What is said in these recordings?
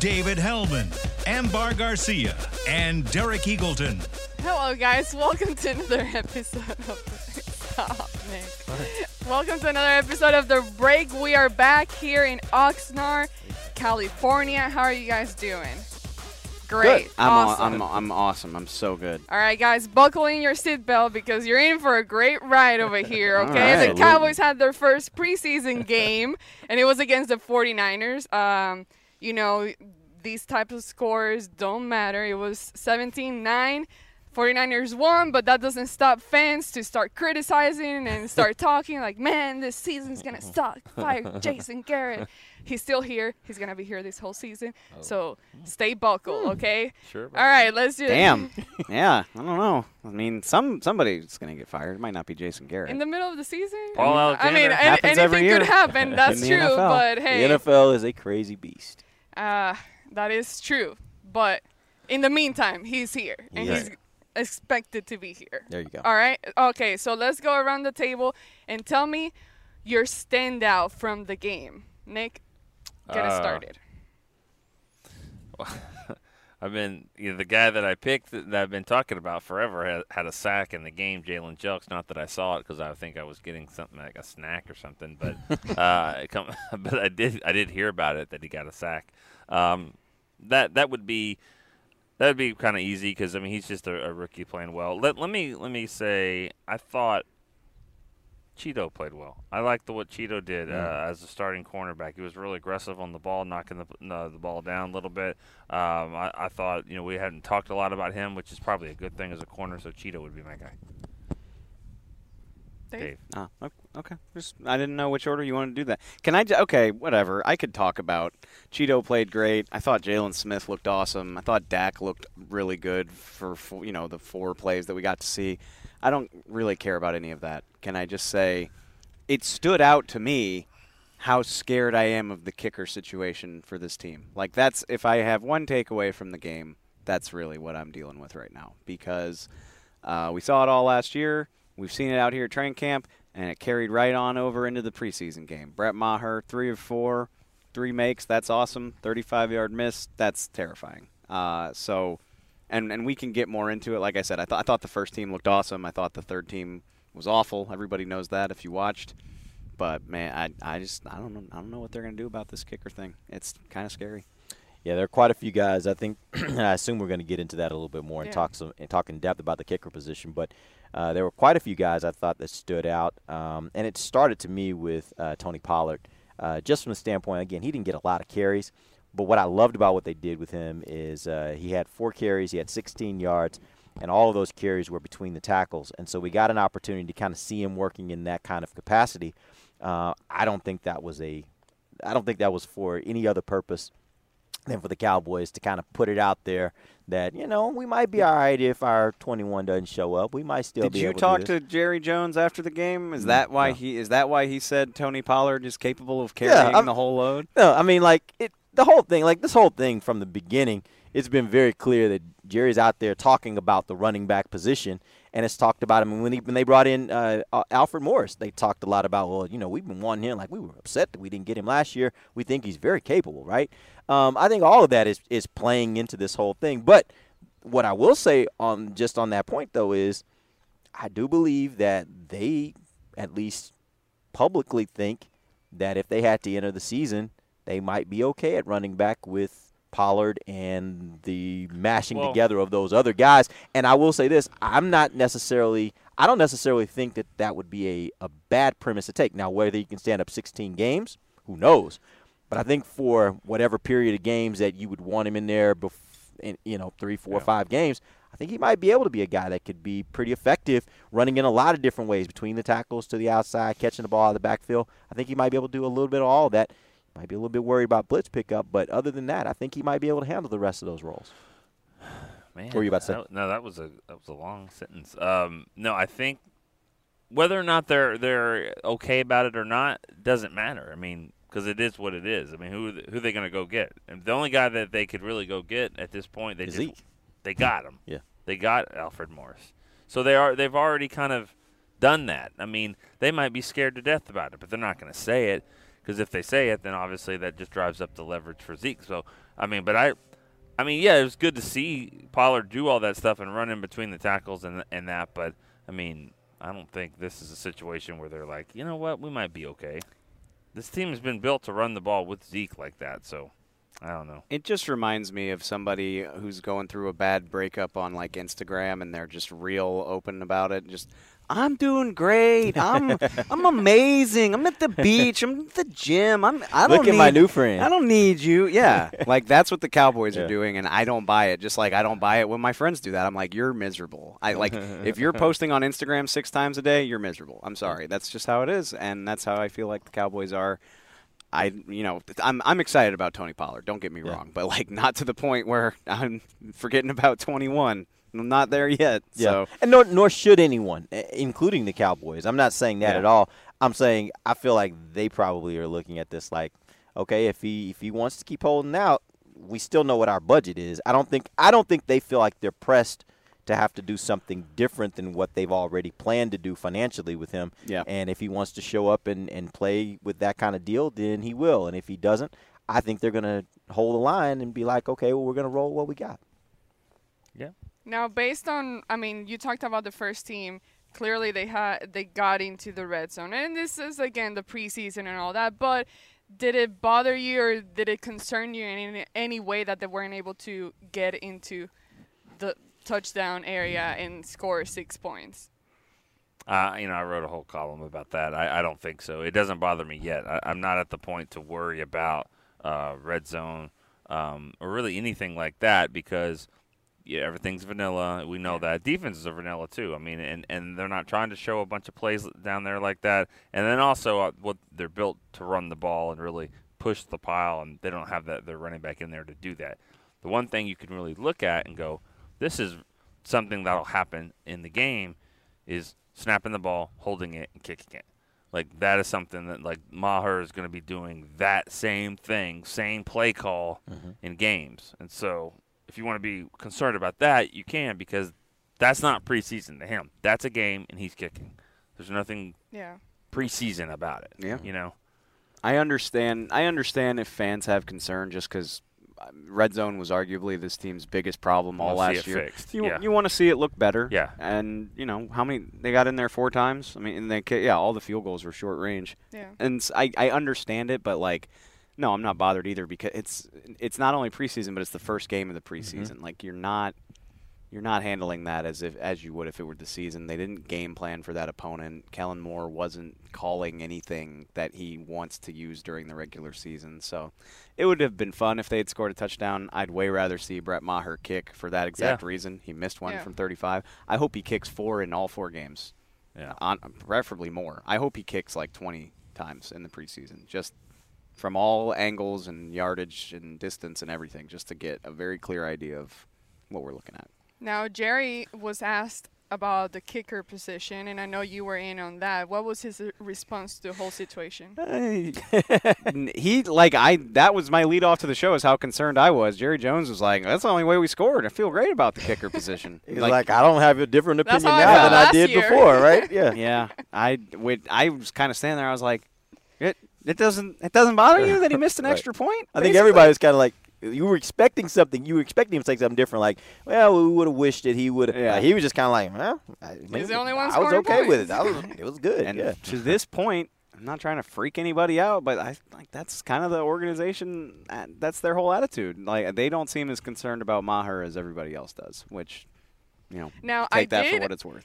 David Helman, Ambar Garcia, and Derek Eagleton. Hello, guys. Welcome to another episode of Stop, Nick. Welcome to another episode of The Break. We are back here in Oxnard, California. How are you guys doing? Great. I'm, aw- awesome. I'm, I'm awesome. I'm so good. All right, guys, buckle in your seatbelt because you're in for a great ride over here, okay? right. The Cowboys had their first preseason game, and it was against the 49ers. Um, you know, these types of scores don't matter. It was 17 9. 49ers won, but that doesn't stop fans to start criticizing and start talking like, man, this season's going to suck. Fire Jason Garrett. He's still here. He's going to be here this whole season. So stay buckled, okay? Sure. All right, let's do it. Damn. yeah. I don't know. I mean, some somebody's gonna get fired. It might not be Jason Garrett. In the middle of the season? Paul I mean, Alexander. an- Happens anything every year. could happen. That's true. NFL. But hey, The NFL is a crazy beast. uh, that is true. But in the meantime, he's here and Yeah. he's expected to be here. There you go. All right. Okay. So let's go around the table and tell me your standout from the game. Nick, get us Uh, started. I've been you know, the guy that I picked that I've been talking about forever had, had a sack in the game. Jalen Jelks. Not that I saw it because I think I was getting something like a snack or something, but uh, come, but I did I did hear about it that he got a sack. Um, that that would be that would be kind of easy because I mean he's just a, a rookie playing well. Let let me let me say I thought Chido played well. I liked the, what Chido did uh, as a starting cornerback. He was really aggressive on the ball, knocking the no, the ball down a little bit. Um, I, I thought you know we hadn't talked a lot about him, which is probably a good thing as a corner. So Chido would be my guy. Dave? Dave. Ah, okay. Just I didn't know which order you wanted to do that. Can I? j- Okay, whatever. I could talk about Chido played great. I thought Jaylon Smith looked awesome. I thought Dak looked really good for, for you know the four plays that we got to see. I don't really care about any of that. Can I just say, it stood out to me how scared I am of the kicker situation for this team. Like that's if I have one takeaway from the game, that's really what I'm dealing with right now because uh, we saw it all last year. We've seen it out here at training camp, and it carried right on over into the preseason game. Brett Maher, three of four, three makes. That's awesome. 35 yard miss. That's terrifying. Uh, so, and and we can get more into it. Like I said, I thought I thought the first team looked awesome. I thought the third team was awful. Everybody knows that if you watched. But man, I I just I don't know I don't know what they're gonna do about this kicker thing. It's kind of scary. Yeah, there are quite a few guys. I think I assume we're going to get into that a little bit more and talk some and talk in depth about the kicker position. But uh, there were quite a few guys I thought that stood out, um, and it started to me with uh, Tony Pollard. Uh, just from the standpoint, again, he didn't get a lot of carries, but what I loved about what they did with him is uh, he had four carries, he had 16 yards, and all of those carries were between the tackles. And so we got an opportunity to kind of see him working in that kind of capacity. Uh, I don't think that was a, I don't think that was for any other purpose than for the Cowboys to kind of put it out there that you know we might be all right if our 21 doesn't show up. We might still Did be you able to Did you talk to. Jerry Jones after the game? Is Mm, that why no. he is that why he said Tony Pollard is capable of carrying I'm- the whole load? No, I mean like it. The whole thing, like this whole thing from the beginning, it's been very clear that Jerry's out there talking about the running back position, and it's talked about him. And when, he, when they brought in uh, Alfred Morris, they talked a lot about, well, you know, we've been wanting him. Like we were upset that we didn't get him last year. We think he's very capable, right? Um, I think all of that is is playing into this whole thing. But what I will say on just on that point though is, I do believe that they at least publicly think that if they had to enter the season, they might be okay at running back with Pollard and the mashing Well- together of those other guys. And I will say this: I'm not necessarily, I don't necessarily think that that would be a, a bad premise to take. Now, whether you can stand up 16 games, who knows? But I think for whatever period of games that you would want him in there, bef- in, you know, three, four, Yeah. five games, I think he might be able to be a guy that could be pretty effective running in a lot of different ways between the tackles to the outside, catching the ball out of the backfield. I think he might be able to do a little bit of all of that. Might be a little bit worried about blitz pickup, but other than that, I think he might be able to handle the rest of those roles. Man, What were you about to say? that- no, that was a that was a long sentence. Um, no, I think whether or not they're they're okay about it or not doesn't matter. I mean, because it is what it is. I mean, who who are they going to go get? And the only guy that they could really go get at this point, they just they got him. Yeah. they got Alfred Morris. So they are they've already kind of done that. I mean, they might be scared to death about it, but they're not going to say it because if they say it, then obviously that just drives up the leverage for Zeke. So I mean, but I. I mean, yeah, it was good to see Pollard do all that stuff and run in between the tackles and and that. But I mean, I don't think this is a situation where they're like, you know what, we might be okay. This team has been built to run the ball with Zeke like that, so I don't know. It just reminds me of somebody who's going through a bad breakup on like Instagram and they're just real open about it. Just I'm doing great. I'm I'm amazing. I'm at the beach. I'm at the gym. I'm I don't Look at need, my new friend. I don't need you. Yeah. like that's what the Cowboys Yeah. are doing and I don't buy it. Just like I don't buy it when my friends do that. I'm like you're miserable. I like if you're posting on Instagram 6 times a day, you're miserable. I'm sorry. That's just how it is and that's how I feel like the Cowboys are. I you know I'm I'm excited about Tony Pollard. Don't get me Yeah. wrong, but like not to the point where I'm forgetting about 21. I'm not there yet. Yeah, So and nor nor should anyone, including the Cowboys. I'm not saying that Yeah. at all. I'm saying I feel like they probably are looking at this like, okay, if he if he wants to keep holding out, we still know what our budget is. I don't think I don't think they feel like they're pressed to have to do something different than what they've already planned to do financially with him. Yeah. And if he wants to show up and, and play with that kind of deal, then he will. And if he doesn't, I think they're gonna hold the line and be like, okay, well we're gonna roll what we got. Now, based on, I mean, you talked about the first team. Clearly, they had they got into the red zone, and this is again the preseason and all that. But did it bother you, or did it concern you in any, way that they weren't able to get into the touchdown area and score six points? Uh, you know, I wrote a whole column about that. I, I don't think so. It doesn't bother me yet. I, I'm not at the point to worry about uh, red zone um, or really anything like that because yeah, everything's vanilla. We know that defenses are vanilla too. I mean, and, and they're not trying to show a bunch of plays down there like that. And then also, uh, what they're built to run the ball and really push the pile, and they don't have that their running back in there to do that. The one thing you can really look at and go, this is something that'll happen in the game is snapping the ball, holding it, and kicking it. Like that is something that like Maher is going to be doing that same thing, same play call in games. And so, if you want to be concerned about that, you can because that's not preseason to him. That's a game, and he's kicking. There's nothing Yeah. preseason about it. Yeah. you know. I understand. I understand if fans have concern just because uh, red zone was arguably this team's biggest problem all Wanna last it year. fixed, You yeah. you want to see it look better. Yeah. And you know how many they got in there four times. I mean, and they yeah, all the field goals were short range. Yeah. And I understand it, but like. No, I'm not bothered either because it's it's not only preseason, but it's the first game of the mm-hmm. preseason. Like you're not you're not handling that as if as you would if it were the season. They didn't game plan for that opponent. Kellen Moore wasn't calling anything that he wants to use during the regular season. So it would have been fun if they had scored a touchdown. I'd way rather see Brett Maher kick for that exact Yeah. reason. He missed one Yeah. from 35. I hope he kicks four in all four games. Yeah. On preferably more. I hope he kicks like 20 times in the preseason. Just from all angles and yardage and distance and everything just to get a very clear idea of what we're looking at. Now, Jerry was asked about the kicker position, and I know you were in on that. What was his uh, response to the whole situation? he like I that was my lead off to the show is how concerned I was. Jerry Jones was like, "That's the only way we scored. I feel great about the kicker position." He's like, I don't have a different opinion how I now than I did year." before, right? Yeah. yeah, I would. I was kind of standing there. I was like, "It it doesn't it doesn't bother you that he missed an Right. extra point?" I think basically? everybody was kind of like, you were expecting something. You were expecting him to say something different, like, well, we would have wished that he would. Yeah. Yeah. he was just kind of like, well, I, maybe- the only one I was scoring okay with it. points. I was, it was good. And yeah. to this point, I'm not trying to freak anybody out, but I like that's kind of the organization. uh, That's their whole attitude. Like they don't seem as concerned about Maher as everybody else does, which you know, Now, I take that did for what it's worth.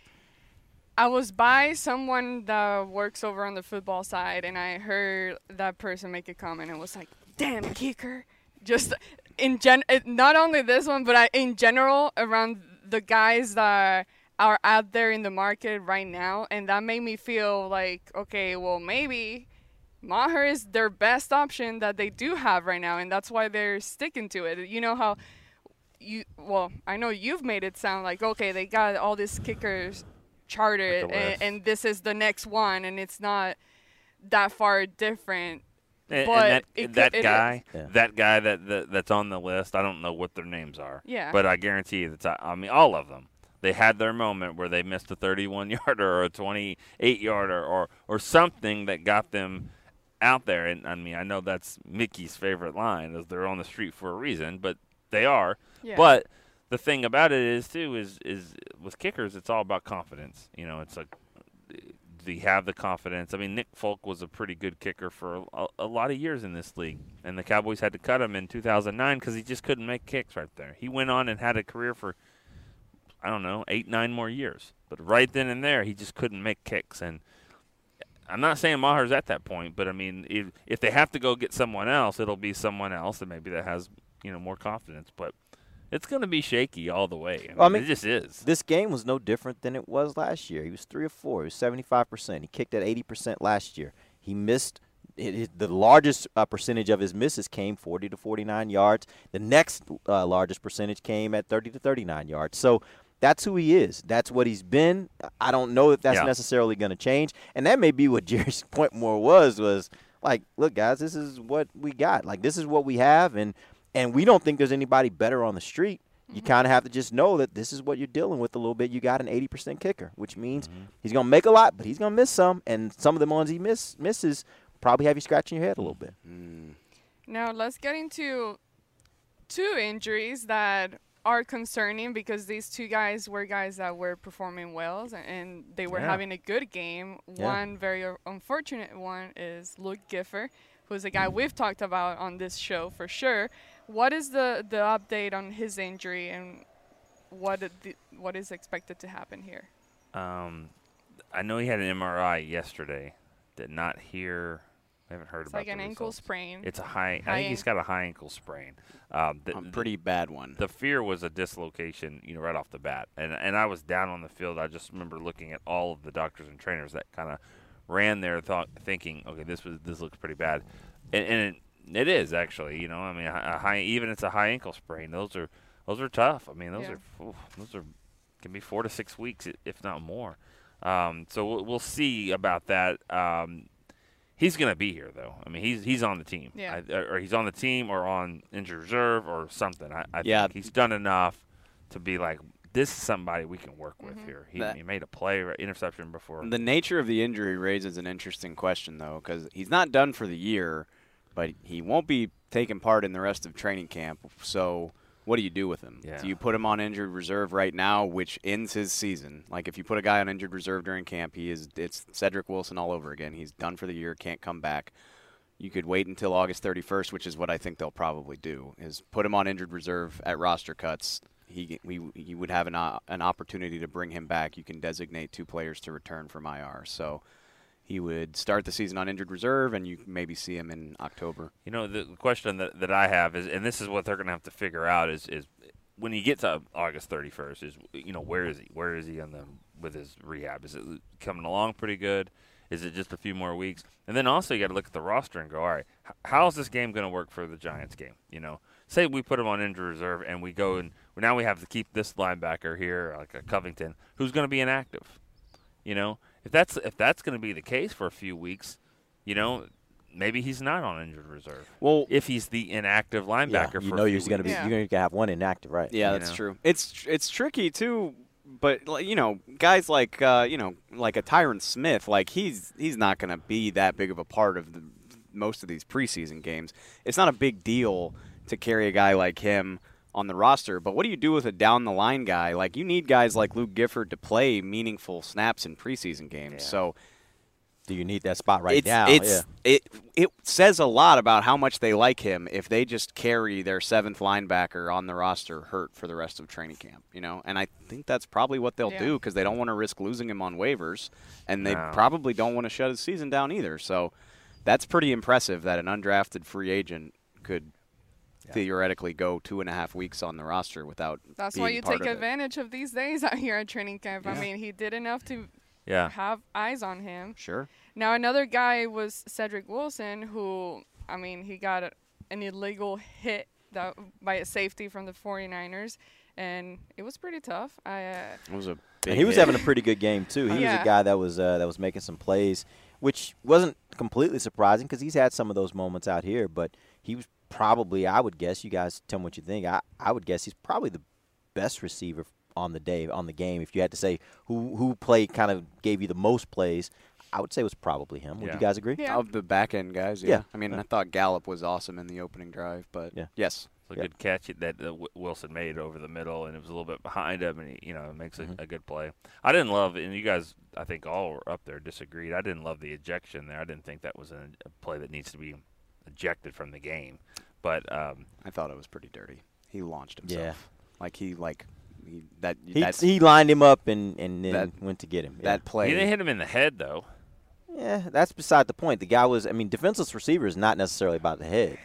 I was by someone that works over on the football side, and I heard that person make a comment and was like, "Damn kicker!" Just in gen, it- not only this one, but I, in general around the guys that are out there in the market right now, and that made me feel like, okay, well maybe Maher is their best option that they do have right now, and that's why they're sticking to it. You know how you well, I know you've made it sound like okay, they got all these kickers chartered, Like and, and this is the next one, and it's not that far different. And, But and that, it could- that it is. guy, Yeah. that guy that, that that's on the list, I don't know what their names are. Yeah. But I guarantee you that I mean all of them. They had their moment where they missed a 31 yarder or a 28 yarder or or something that got them out there. And I mean, I know that's Mickey's favorite line is they're on the street for a reason, but they are. Yeah. But the thing about it is too is is with kickers, it's all about confidence. You know, it's like do you have the confidence? I mean, Nick Folk was a pretty good kicker for a, a lot of years in this league, and the Cowboys had to cut him in 2009 because he just couldn't make kicks right there. He went on and had a career for I don't know eight, nine more years, but right then and there, he just couldn't make kicks. And I'm not saying Maher's at that point, but I mean, if if they have to go get someone else, it'll be someone else that maybe that has you know more confidence, but. It's going to be shaky all the way. I mean, Well, I mean, it just is. This game was no different than it was last year. He was three or four. He was seventy-five percent. He kicked at eighty percent last year. He missed. It, it- the largest uh, percentage of his misses came 40 to 49 yards. The next uh, largest percentage came at 30 to 39 yards. So that's who he is. That's what he's been. I don't know if that's Yeah. necessarily going to change. And that may be what Jerry's point more was was like, look, guys, this is what we got. Like this is what we have, and and we don't think there's anybody better on the street. You mm-hmm. kind of have to just know that this is what you're dealing with a little bit. You got an 80% kicker, which means mm-hmm. he's going to make a lot, but he's going to miss some, and some of the ones he miss misses probably have you scratching your head a little bit. Mm. Now let's get into two injuries that are concerning because these two guys were guys that were performing well and they were Yeah. having a good game. Yeah. One very uh, unfortunate one is Luke Gifford, who's a guy mm. we've talked about on this show for sure. What is the, the update on his injury and what the, what is expected to happen here? Um, I know he had an MRI yesterday. Did not hear. I haven't heard It's about like the an ankle results. sprain. It's a high. I think he's got a high ankle sprain. Um, the, A pretty bad one. The fear was a dislocation, you know, right off the bat, and and I was down on the field. I just remember looking at all of the doctors and trainers that kind of ran there, thought thinking, okay, this was this looks pretty bad, and, and it, it is actually. You know, I mean, a high even it's a high ankle sprain. Those are those are tough. I mean, those Yeah. are oof, those are can be four to six weeks, if not more. Um, so we'll, we'll see about that. Um, he's going to be here, though. I mean, he's he's on the team, Yeah. I, or he's on the team, or on injured reserve, or something. I, I Yeah. think he's done enough to be like, this is somebody we can work with here. He, That- he made a play, right, interception before. The nature of the injury raises an interesting question, though, because he's not done for the year, but he won't be taking part in the rest of training camp. So, what do you do with him? Yeah. Do you put him on injured reserve right now, which ends his season? Like, if you put a guy on injured reserve during camp, he is it's Cedric Wilson all over again. He's done for the year, can't come back. You could wait until August 31st, which is what I think they'll probably do. Is put him on injured reserve at roster cuts. He we you would have an uh, an opportunity to bring him back. You can designate two players to return from IR. So he would start the season on injured reserve, and you maybe see him in October. You know, the question that, that I have is, and this is what they're going to have to figure out is, is when he gets to August 31st, is you know where is he? Where is he on the with his rehab? Is it coming along pretty good? Is it just a few more weeks? And then also you got to look at the roster and go, all right, how's this game going to work for the Giants game? You know, say we put him on injured reserve and we go and now we have to keep this linebacker here, like a Covington, who's going to be inactive. You know, if that's if that's going to be the case for a few weeks, you know, maybe he's not on injured reserve. Well, if he's the inactive linebacker, Yeah, you for know a you're going to be. Yeah. you're going to have one inactive, right? Yeah, you that's know? true. It's it's tricky too, but you know, guys like uh, you know, like a Tyron Smith, like he's he's not going to be that big of a part of the most of these preseason games. It's not a big deal to carry a guy like him on the roster, but what do you do with a down the line guy? Like you need guys like Luke Gifford to play meaningful snaps in preseason games. Yeah. So Do you need that spot right it's, now? It's yeah. it it says a lot about how much they like him if they just carry their seventh linebacker on the roster hurt for the rest of training camp. You know, and I think that's probably what they'll Yeah. do because they don't want to risk losing him on waivers, and they No. probably don't want to shut his season down either. So that's pretty impressive that an undrafted free agent could. Theoretically, go two and a half weeks on the roster without. That's being why you part take of it. advantage of these days out here at training camp. I mean, he did enough to Yeah. have eyes on him. Sure. Now another guy was Cedric Wilson, who I mean he got a, an illegal hit that by a safety from the 49ers, and it was pretty tough. I uh, It was a. And he was hit. having a pretty good game too. He was a guy that was uh, that was making some plays, which wasn't completely surprising because he's had some of those moments out here. But he was probably, I would guess, you guys tell me what you think. I, I would guess he's probably the best receiver on the day on the game. If you had to say who who played, kind of gave you the most plays, I would say it was probably him. Would Yeah. you guys agree? Yeah. Of the back end guys, yeah. Yeah. I mean, Yeah. I thought Gallup was awesome in the opening drive, but Yeah. yes, It's a good catch that uh, Wilson made over the middle, and it was a little bit behind him, and he, you know, it makes a, a good play. I didn't love, and you guys, I think all were up there disagreed. I didn't love the ejection there. I didn't think that was a, a play that needs to be ejected from the game. But um, I thought it was pretty dirty. He launched himself. Yeah. Like he like he, that He, that's, he lined him up and, and then That- went to get him. Yeah. that play. he didn't hit him in the head though. yeah, that's beside the point. The guy was, I mean, defenseless receiver is not necessarily about the head.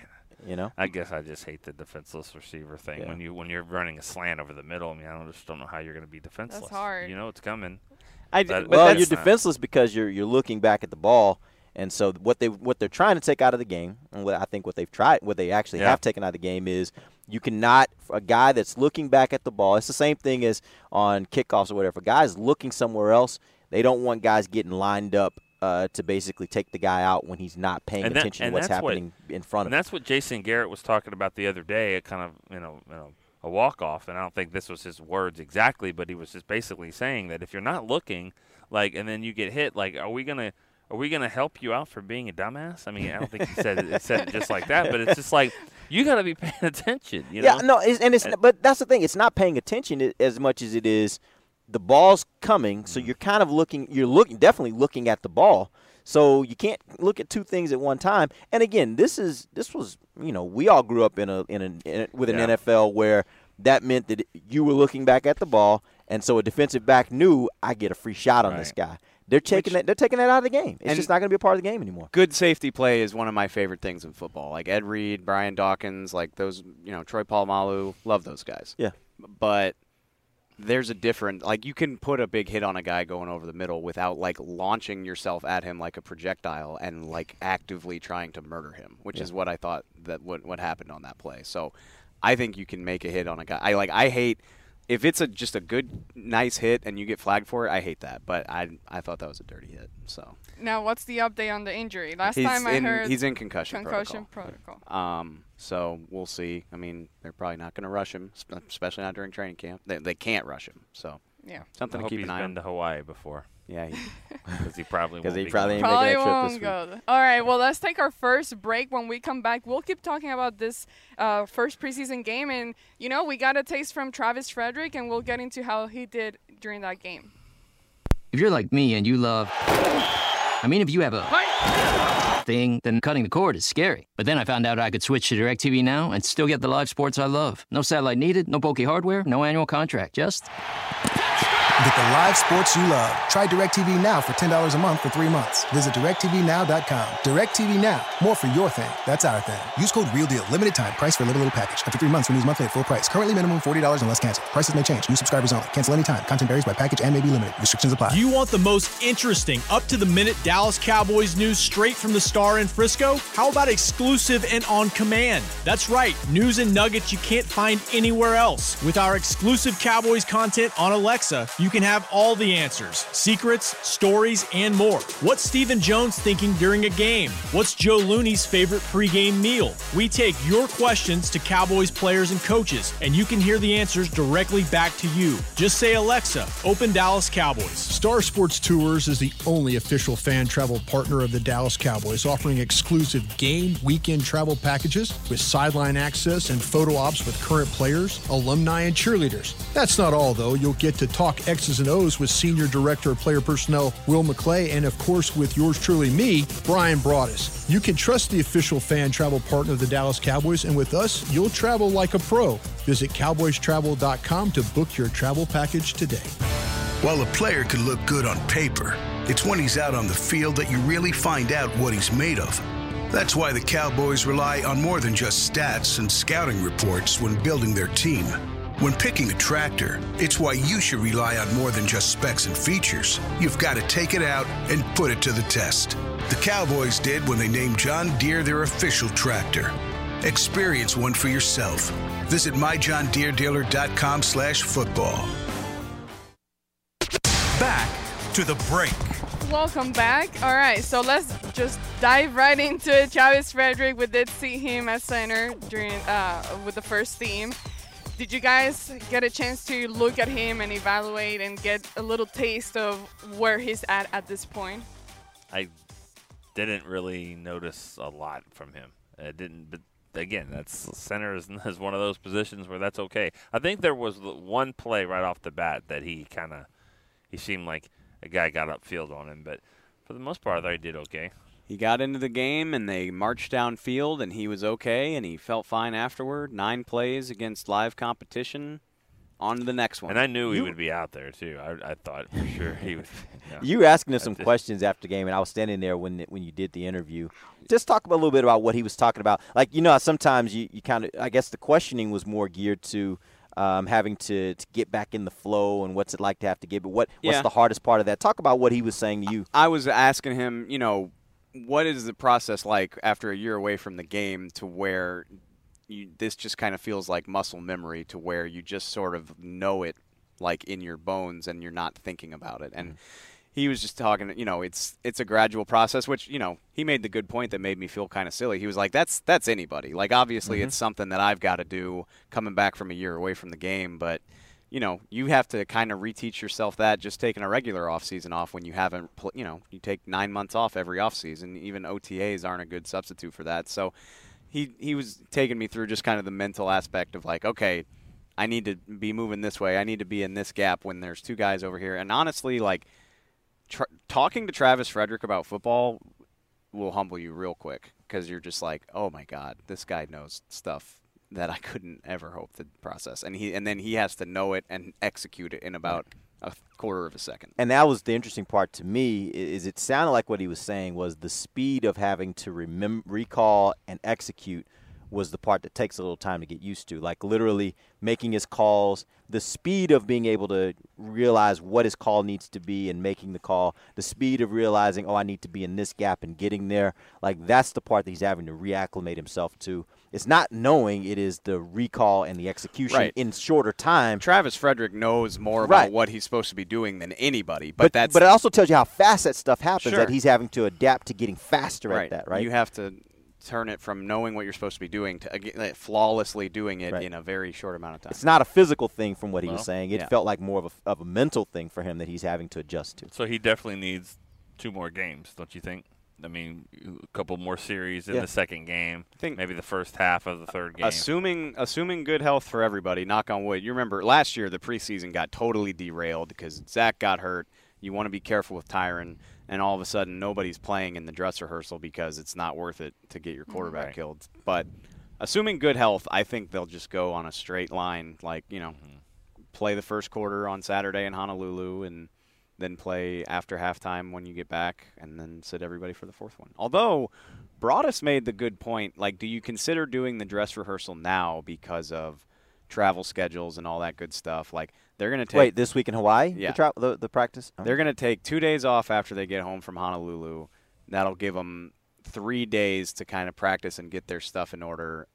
You know, I guess I just hate the defenseless receiver thing. Yeah. When you when you're running a slant over the middle, I mean, I don't, just don't know how you're going to be defenseless. That's hard. You know it's coming. I, That- but well, you're not- defenseless because you're you're looking back at the ball, and so what they what they're trying to take out of the game, and what I think what they've tried, what they actually Yeah. have taken out of the game is you cannot a guy that's looking back at the ball. It's the same thing as on kickoffs or whatever. If a guy's looking somewhere else, they don't want guys getting lined up. Uh, to basically take the guy out when he's not paying And attention and to what's that's what- happening in front And of him. And that's what Jason Garrett was talking about the other day, a kind of you know, you know a walk off, and I don't think this was his words exactly, but he was just basically saying that if you're not looking, like, and then you get hit, like, are we gonna are we gonna help you out for being a dumbass? I mean, I don't think he said it, he said it just like that, but it's just like you got to be paying attention, you know? Yeah, no, it's, and it's And- but that's the thing. It's not paying attention as much as it is the ball's coming. So mm-hmm. you're kind of looking. You're looking definitely looking at the ball. So you can't look at two things at one time. And again, this is this was you know we all grew up in a in, a, in a with an Yeah. NFL where that meant that you were looking back at the ball, and so a defensive back knew I get a free shot on this guy. They're taking that. They're taking that out of the game. It's just not going to be a part of the game anymore. good safety play is one of my favorite things in football. Like Ed Reed, Brian Dawkins, like those, you know, Troy Polamalu, love those guys. Yeah. But there's a different like you can put a big hit on a guy going over the middle without like launching yourself at him like a projectile and like actively trying to murder him, which Yeah. is what I thought that what what happened on that play. So I think you can make a hit on a guy. I like I hate if it's a just a good nice hit and you get flagged for it, I hate that. But I I thought that was a dirty hit. So now what's the update on the injury? Last he's time I in heard he's in concussion, concussion protocol. protocol. Um, so we'll see. I mean, they're probably not going to rush him, especially not during training camp. They, they can't rush him. So Yeah. something I to hope keep an eye been on. to Hawaii before Yeah, because he probably 'Cause won't he be probably going. ain't making Probably that trip this won't go. All right, well, let's take our first break. When we come back, we'll keep talking about this uh, first preseason game. And, you know, we got a taste from Travis Frederick, and we'll get into how he did during that game. If you're like me and you love. I mean, if you have a thing, then cutting the cord is scary. But then I found out I could switch to DirecTV Now and still get the live sports I love. No satellite needed, no bulky hardware, no annual contract, just. Get the live sports you love. Try DirecTV Now for $10 a month for three months. Visit DirecTVNow.com. DirecTV Now. More for your thing. That's our thing. Use code REALDEAL. Limited time. Price for a little, little package. After three months, renews monthly at full price. Currently minimum $40 unless canceled. Prices may change. New subscribers only. Cancel anytime. Content varies by package and may be limited. Restrictions apply. You want the most interesting, up to the minute Dallas Cowboys news straight from the star in Frisco? How about exclusive and on command? That's right, news and nuggets you can't find anywhere else. With our exclusive Cowboys content on Alexa, you can have all the answers secrets, stories, and more. What's Stephen Jones thinking during a game? What's Joe Looney's favorite pregame meal? We take your questions to Cowboys players and coaches, and you can hear the answers directly back to you. Just say, Alexa, open Dallas Cowboys. Star Sports Tours is the only official fan travel partner of the Dallas Cowboys, offering exclusive game weekend travel packages with sideline access and photo ops with current players, alumni, and cheerleaders. That's not all, though. You'll get to talk X's and O's with Senior Director of Player Personnel Will McClay, and of course with yours truly, me, Bryan Broaddus. You can trust the official fan travel partner of the Dallas Cowboys, and with us, you'll travel like a pro. Visit cowboystravel.com to book your travel package today. While a player can look good on paper, it's when he's out on the field that you really find out what he's made of. That's why the Cowboys rely on more than just stats and scouting reports when building their team. When picking a tractor, it's why you should rely on more than just specs and features. You've got to take it out and put it to the test. The Cowboys did when they named John Deere their official tractor. Experience one for yourself. Visit myjohndeerdealer.com slash football. Back to the break. Welcome back. All right, so let's just dive right into it. Travis Frederick, we did see him at center during uh, with the first team. Did you guys get a chance to look at him and evaluate and get a little taste of where he's at at this point? I didn't really notice a lot from him. I didn't, but again, that's center is, is one of those positions where that's okay. I think there was one play right off the bat that he kind of he seemed like a guy got upfield on him, but for the most part, I thought he did okay. He got into the game and they marched downfield and he was okay and he felt fine afterward. Nine plays against live competition. On to the next one. And I knew he would be out there too. I, I thought for sure he would. Yeah. You were asking us I some just- questions after the game, and I was standing there when when you did the interview. Just talk a little bit about what he was talking about. Like you know, sometimes you, you kind of I guess the questioning was more geared to um, having to, to get back in the flow and what's it like to have to get. But what what's Yeah. the hardest part of that? Talk about what he was saying to you. I was asking him, you know, what is the process like after a year away from the game to where you, this just kind of feels like muscle memory to where you just sort of know it like in your bones and you're not thinking about it. And he was just talking, you know, it's it's a gradual process which, you know, he made the good point that made me feel kind of silly. He was like that's that's anybody. Like obviously Mhm. it's something that I've got to do coming back from a year away from the game, but you know, you have to kind of reteach yourself that just taking a regular off season off when you haven't, pl- you know, you take nine months off every off season. Even OTAs aren't a good substitute for that. So he he was taking me through just kind of the mental aspect of like, okay, I need to be moving this way. I need to be in this gap when there's two guys over here. And honestly, like talking to Travis Frederick about football will humble you real quick because you're just like, oh my god, this guy knows stuff that I couldn't ever hope to process, and he and then he has to know it and execute it in about a quarter of a second. And that was the interesting part to me. Is it sounded like what he was saying was the speed of having to remember, recall, and execute was the part that takes a little time to get used to. Like literally making his calls, the speed of being able to realize what his call needs to be and making the call, the speed of realizing, oh, I need to be in this gap and getting there. Like that's the part that he's having to reacclimate himself to. It's not knowing; it is the recall and the execution Right. in shorter time. Travis Frederick knows more about Right. what he's supposed to be doing than anybody, but, But, that's but it also tells you how fast that stuff happens. Sure. That he's having to adapt to getting faster right. at that. Right. You have to turn it from knowing what you're supposed to be doing to again, flawlessly doing it Right. in a very short amount of time. it's not a physical thing from what he Well, was saying. It yeah. felt like more of a, of a mental thing for him that he's having to adjust to. So he definitely needs two more games, don't you think? I mean, a couple more series in Yeah. the second game. I think- maybe the first half of the third game. Assuming assuming good health for everybody, knock on wood. You remember last year the preseason got totally derailed because Zach got hurt. You want to be careful with Tyron, and all of a sudden nobody's playing in the dress rehearsal because it's not worth it to get your mm-hmm. quarterback Right. killed. But assuming good health, I think they'll just go on a straight line, like you know, mm-hmm. play the first quarter on Saturday in Honolulu and then play after halftime when you get back, and then sit everybody for the fourth one. Although Broaddus made the good point, like, do you consider doing the dress rehearsal now because of travel schedules and all that good stuff? Like, they're going to take Wait, this week in Hawaii, Yeah. the, tra- the, the practice. Oh. they're going to take two days off after they get home from Honolulu. That'll give them three days to kind of practice and get their stuff in order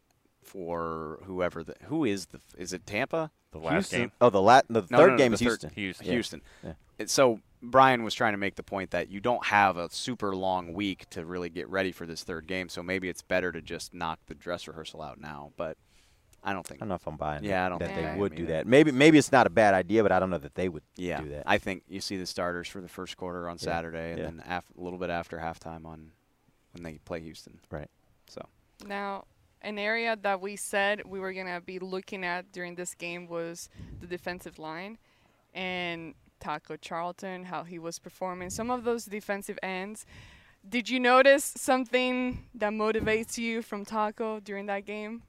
for whoever the who is the is it Tampa The last Houston? game? Oh, the la- the No, third no, no, game the is third- Houston. Houston. Yeah. Houston. Yeah. So Bryan was trying to make the point that you don't have a super long week to really get ready for this third game. So maybe it's better to just knock the dress rehearsal out now. But I don't think. I don't know if I'm buying. Yeah, that, I don't that think they I would do either. that. Maybe maybe it's not a bad idea, but I don't know that they would Yeah, do that. I think you see the starters for the first quarter on Yeah, Saturday, and yeah. then af- a little bit after halftime on when they play Houston. Right. So Now, an area that we said we were going to be looking at during this game was the defensive line and Taco Charlton, how he was performing. Some of those defensive ends. Did you notice something that motivates you from Taco during that game?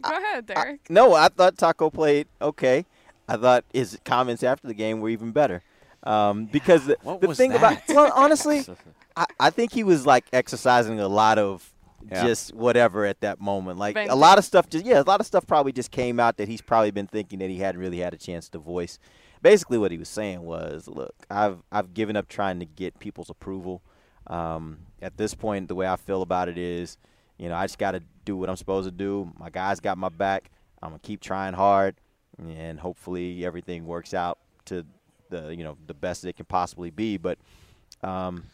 Go ahead, Derek. No, I thought Taco played okay. I thought his comments after the game were even better. Um, because the, What the was thing about well, honestly, I, I think he was like exercising a lot of Yeah. just whatever at that moment. Like Venting. a lot of stuff just yeah, a lot of stuff probably just came out that he's probably been thinking that he hadn't really had a chance to voice. Basically what he was saying was, look, I've I've given up trying to get people's approval. Um, at this point the way I feel about it is, you know, I just got to do what I'm supposed to do. My guys got my back. I'm going to keep trying hard and hopefully everything works out to the, you know, the best it can possibly be, but um,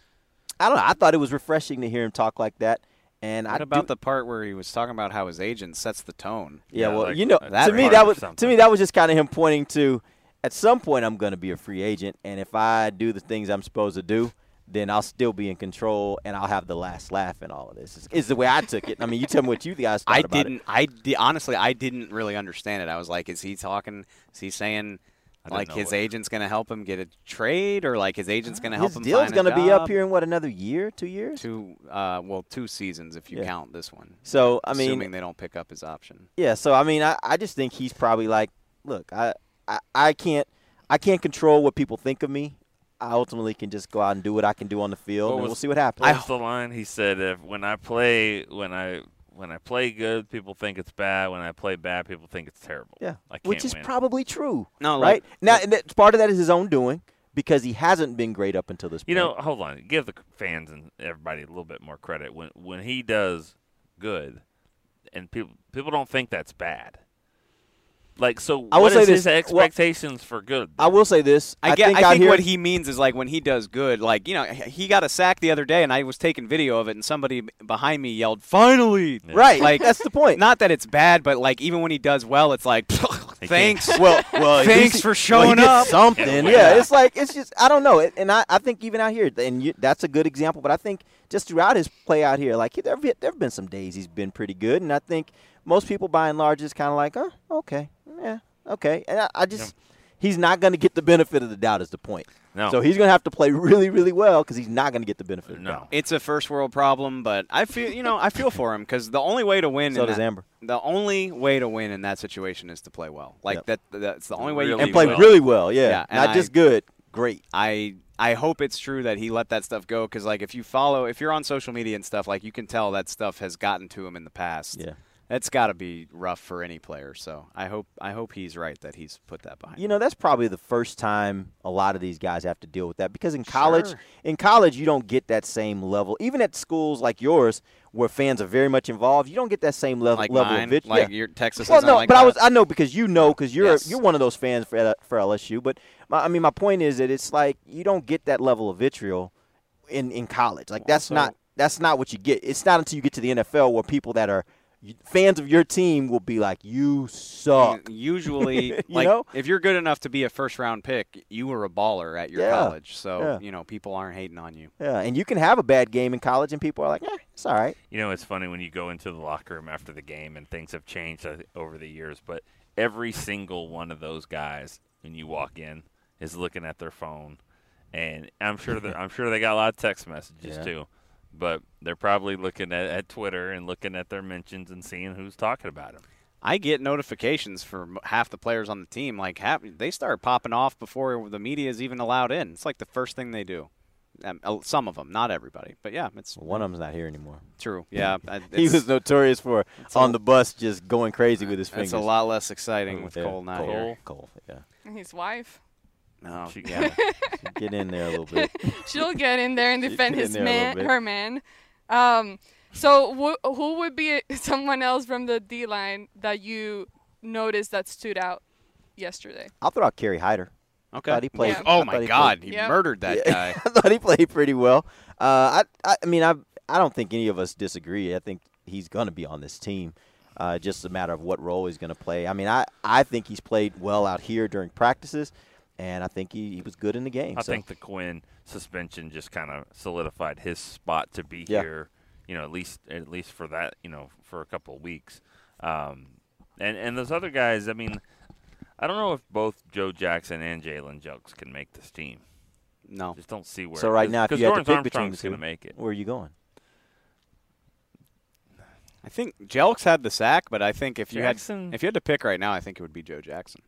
I don't know. I thought it was refreshing to hear him talk like that. And What I about do, the part where he was talking about how his agent sets the tone? yeah, well, like, you know, that to me that was to me that was just kind of him pointing to at some point I'm going to be a free agent, and if I do the things I'm supposed to do, then I'll still be in control and I'll have the last laugh in all of this. Is, is the way I took it. I mean, you tell me what you guys thought I about didn't. I di- honestly, I didn't really understand it. I was like, is he talking? Is he saying I didn't like his what- agent's going to help him get a trade, or like his agent's going to it. help His him deal's gonna be up here in what another year, two years. Two, uh, well, two seasons if you Yeah. count this one. So I mean, assuming they don't pick up his option. Yeah, so I mean, I, I just think he's probably like, look, I, I I can't I can't control what people think of me. I ultimately can just go out and do what I can do on the field, What and was- we'll see what happens. What was the line? He said, "If when I play, when I when I play good, people think it's bad. When I play bad, people think it's terrible. yeah, I can't which is win. probably true. No, right like- now, and that's, part of that is his own doing because he hasn't been great up until this point. You point. know, hold on. Give the fans and everybody a little bit more credit when when he does good, and people people don't think that's bad. Like so, I will what say is this, his well, expectations for good? I will say this. I, get. think I out think here, what he means is like when he does good, like you know, he got a sack the other day, and I was taking video of it, and somebody behind me yelled, "Finally!" right, Like that's the point. Not that it's bad, but like even when he does well, it's like, thanks. well, well, Thanks he- for showing gets up. Something, Yeah, yeah. It's like it's just I don't know, and I, I think even out here, and you, that's a good example. But I think just throughout his play out here, like there there have been some days he's been pretty good, and I think most people by and large is kind of like, oh, okay, yeah, okay, and I, I just. He's not going to get the benefit of the doubt. Is the point? No. So he's going to have to play really, really well because he's not going to get the benefit of the No. doubt. It's a first world problem, but I feel you know I feel for him because the only way to win. So in does that, Amber. The only way to win in that situation is to play well. Like Yep. that. That's the only way you Really And play win. really well. Yeah, Yeah, not I- just good, great. I I hope it's true that he let that stuff go because like if you follow if you're on social media and stuff like you can tell that stuff has gotten to him in the past. Yeah. That's got to be rough for any player. So I hope I hope he's right that he's put that behind. You know, that's probably the first time a lot of these guys have to deal with that because in college, Sure. in college you don't get that same level. Even at schools like yours, where fans are very much involved, you don't get that same level like level mine, of vitriol. like yeah. your Texas. Well, no, like but I was I know because you know because you're Yes. you're one of those fans for for LSU. But my, I mean, my point is that it's like you don't get that level of vitriol in in college. Like that's Also- not that's not what you get. It's not until you get to the NFL where people that are fans of your team will be like, "You suck." Usually, You like know? if you're good enough to be a first round pick, you were a baller at your Yeah. college. So Yeah. you know people aren't hating on you. Yeah, and you can have a bad game in college, and people are like, "Eh, it's all right." You know, it's funny when you go into the locker room after the game and things have changed uh, over the years, but every single one of those guys, when you walk in, is looking at their phone, and I'm sure that I'm sure they got a lot of text messages Yeah. too, but they're probably looking at, at Twitter and looking at their mentions and seeing who's talking about them. I get notifications for half the players on the team. Like half, they start popping off before the media is even allowed in. It's like the first thing they do. Um, some of them, not everybody, but yeah, it's One of them's not here anymore. true. Yeah, he was notorious for a- on the bus just going crazy with his fingers. It's a lot less exciting with Yeah, Cole not Cole, here. Cole, yeah. And his wife. No, She- yeah. Get in there a little bit. She'll get in there and defend his there a little man, her man. Um, so wh- who would be someone else from the D line that you noticed that stood out yesterday? I'll throw out Kerry Hyder. Okay. Thought he played. Yeah. Oh I my he God, played- he Yep. murdered that Yeah. guy. I thought he played pretty well. Uh, I, I, I mean, I, I don't think any of us disagree. I think he's going to be on this team. Uh, just a matter of what role he's going to play. I mean, I, I think he's played well out here during practices, and I think he, he was good in the game. I so. think the Quinn suspension just kind of solidified his spot to be Yeah. here. You know, at least at least for that. You know, for a couple of weeks. Um, and and those other guys. I mean, I don't know if both Joe Jackson and Jalen Jelks can make this team. No. Just don't see where. So right now, if 'cause you had to Dorance pick between the Armstrong's two, gonna make it. where are you going? I think Jelks had the sack, but I think if you had if you had to pick right now, I think it would be Joe Jackson.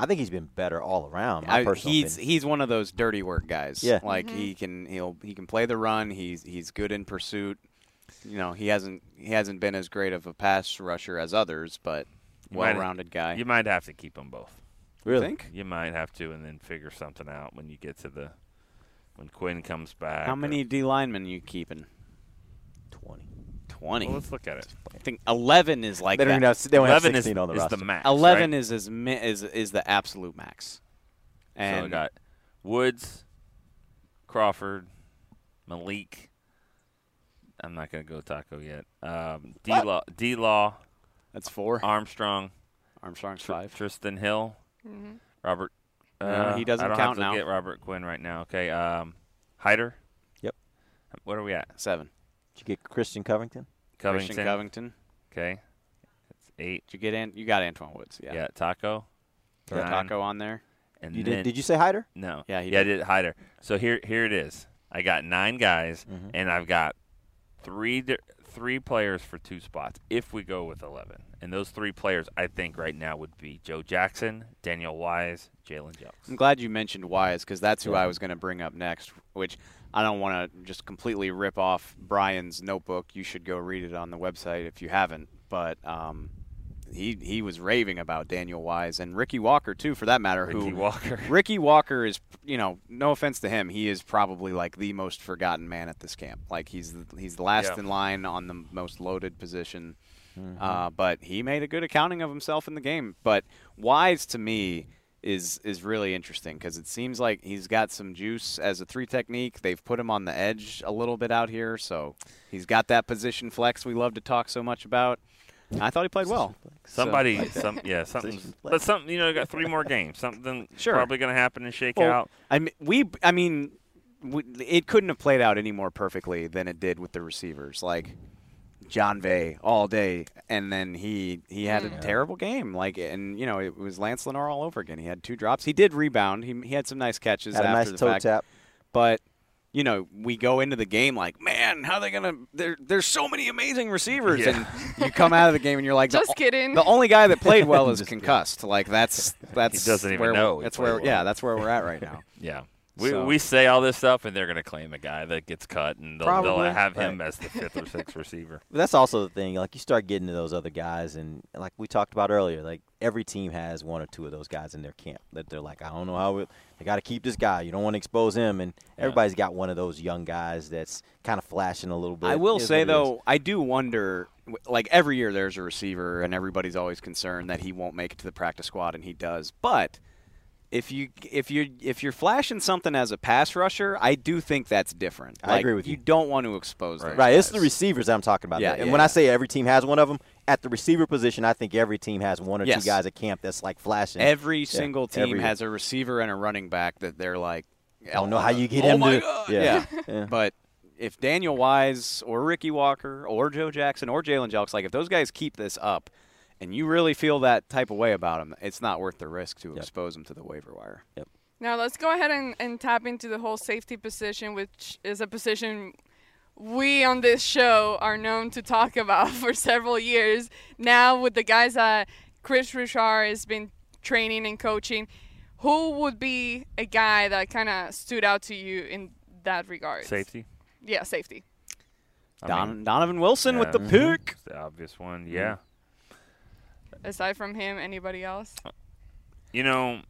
I think he's been better all around. My I, personal he's opinion. he's one of those dirty work guys. Yeah. like he mm-hmm. can he'll he can play the run. He's he's good in pursuit. You know, he hasn't he hasn't been as great of a pass rusher as others, but You might- well-rounded guy. You might have to keep them both. Really? think? You might have to, and then figure something out when you get to the when Quinn comes back. How many D linemen you keeping? Twenty. Twenty. Well, let's look at it. I think eleven is like They don't that. even have- they only have 11 is, 16 on the is roster. the max. Eleven right? is is is is the absolute max. so I And got Woods, Crawford, Maliek. I'm not gonna go Taco yet. Um, D Law, D Law, that's four. Armstrong, Armstrong's Tr- five. Trysten Hill, hmm Robert. No, Uh, he doesn't I don't count have to now. Get Robert Quinn right now. Okay. Um, Hyder. Yep. What are we at? Seven. Did you get Christian Covington? Covington. Christian Covington. Okay. That's eight. Did you get in? You got Antwaun Woods. Yeah. Yeah. Taco. Throw Nine. Taco on there. And You then, did? Did you say Hyder? No. Yeah, he yeah, did. I did Hyder. So here, here it is. I got nine guys, Mhm. and I've got three di- three players for two spots. If we go with eleven, and those three players, I think right now would be Joe Jackson, Daniel Wise, Jalen Jelks. I'm glad you mentioned Wise because that's who Yeah. I was going to bring up next. Which I don't want to just completely rip off Bryan's notebook. You should go read it on the website if you haven't. But um, he he was raving about Daniel Wise and Ricky Walker too, for that matter. Ricky who Walker. Ricky Walker is, you know, no offense to him, he is probably like the most forgotten man at this camp. Like he's the, he's the last Yeah. in line on the most loaded position. Mm-hmm. Uh, but he made a good accounting of himself in the game. But Wise to me is is really interesting because it seems like he's got some juice as a three technique. They've put him on the edge a little bit out here, so he's got that position flex we love to talk so much about. I thought he played well. So- Somebody, some yeah, something, but something. You know, got three more games. Something Sure. probably going to happen and shake Well, out. I mean, we. I mean, we, it couldn't have played out any more perfectly than it did with the receivers. Like Jon'Vea all day, and then he he had a terrible game. Like, and you know, it was Lance Lenoir all over again. He had two drops. He did rebound. He he had some nice catches Had a nice the toe fact. tap. But you know, we go into the game like, man, how are they gonna? There, there's so many amazing receivers, Yeah. and you come out of the game and you're like, Just o- kidding. The only guy that played well is Just kidding. concussed. Like that's that's he doesn't even where know we- he That's where well. yeah, that's where we're at right now. Yeah. We, So- we say all this stuff, and they're going to claim a guy that gets cut, and they'll, they'll have him Right. as the fifth or sixth receiver. But that's also the thing. Like you start getting to those other guys, and like we talked about earlier, like every team has one or two of those guys in their camp that they're like, I don't know how it, they got to keep this guy. You don't want to expose him, and Yeah. everybody's got one of those young guys that's kind of flashing a little bit. I will It is say what it is. though, I do wonder. Like every year, there's a receiver, and everybody's always concerned that he won't make it to the practice squad, and he does. But if you if you if you're flashing something as a pass rusher, I do think that's different. I Like, agree with you. you. don't want to expose those Right, it's the guys. receivers I'm talking about. Yeah, and yeah, when yeah. I say every team has one of them, at the receiver position, I think every team has one or Yes. two guys at camp that's like flashing. Every single team every- has a receiver and a running back that they're like. I don't know oh how you get oh him to. God. Yeah. Yeah. Yeah. But if Daniel Wise or Ricky Walker or Joe Jackson or Jalen Jelks, like if those guys keep this up, and you really feel that type of way about them, it's not worth the risk to expose them to the waiver wire. Yep. Now let's go ahead and, and tap into the whole safety position, which is a position we on this show are known to talk about for several years. Now with the guys that Kris Richard has been training and coaching, who would be a guy that kind of stood out to you in that regard? Safety. Yeah, safety. I Don, mean, Donovan Wilson with the Mm-hmm. pick. It's the obvious one. Yeah. Aside from him, anybody else? You know,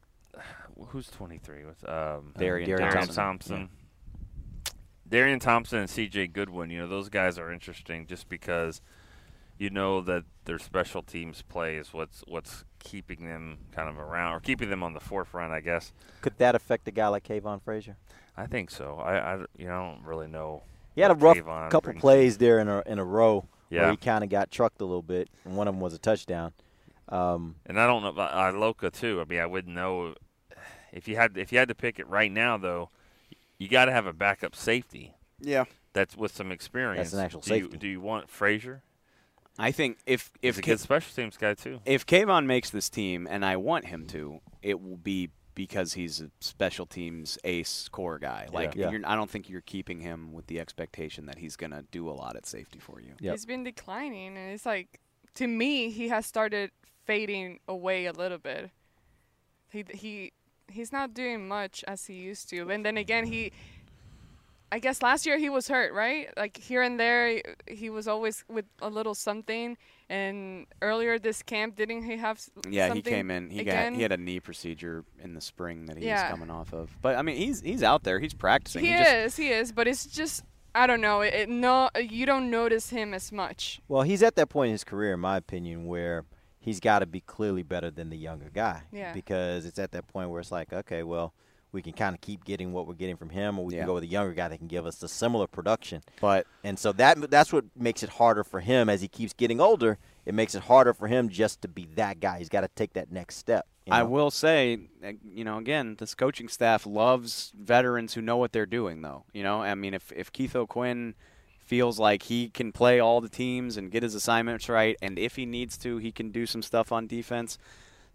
who's 23? What's um, Darian Darian Thompson. Thompson. Darian Thompson and C.J. Goodwin. You know, those guys are interesting just because you know that their special teams play is what's what's keeping them kind of around or keeping them on the forefront, I guess. Could that affect a guy like Kavon Frazier? I think so. I, I you know, I don't really know. He had a rough Kavon couple plays there in a in a row Yeah. where he kind of got trucked a little bit, and one of them was a touchdown. Um, And I don't know about Iloka too. I mean, I wouldn't know if you had if you had to pick it right now though. You got to have a backup safety. Yeah. That's with some experience. That's an actual do you, safety. do you want Frazier? I think if if He's if a K- good special teams guy too. if Kavon makes this team, and I want him to, it will be because he's a special teams ace core guy. Like Yeah. You're, I don't think you're keeping him with the expectation that he's gonna do a lot at safety for you. Yep. He's been declining, and it's like, to me, he has started fading away a little bit. He he he's not doing much as he used to, and then again, he I guess last year he was hurt, right? Like here and there, he was always with a little something. And earlier this camp, didn't he have? Yeah, he came in. He again? got he had a knee procedure in the spring that he Yeah. was coming off of. But I mean, he's he's out there. He's practicing. He, just- is, he is, but it's just I don't know. It, it no, you don't notice him as much. Well, he's at that point in his career, in my opinion, where he's got to be clearly better than the younger guy. Yeah. Because it's at that point where it's like, okay, well, we can kind of keep getting what we're getting from him, or we Yeah. can go with a younger guy that can give us the similar production. But and so that that's what makes it harder for him as he keeps getting older. It makes it harder for him just to be that guy. He's got to take that next step. you I will say, uh, you know, again, this coaching staff loves veterans who know what they're doing, though. You know, I mean, if, if Keith O'Quinn feels like he can play all the teams and get his assignments right, and if he needs to, he can do some stuff on defense,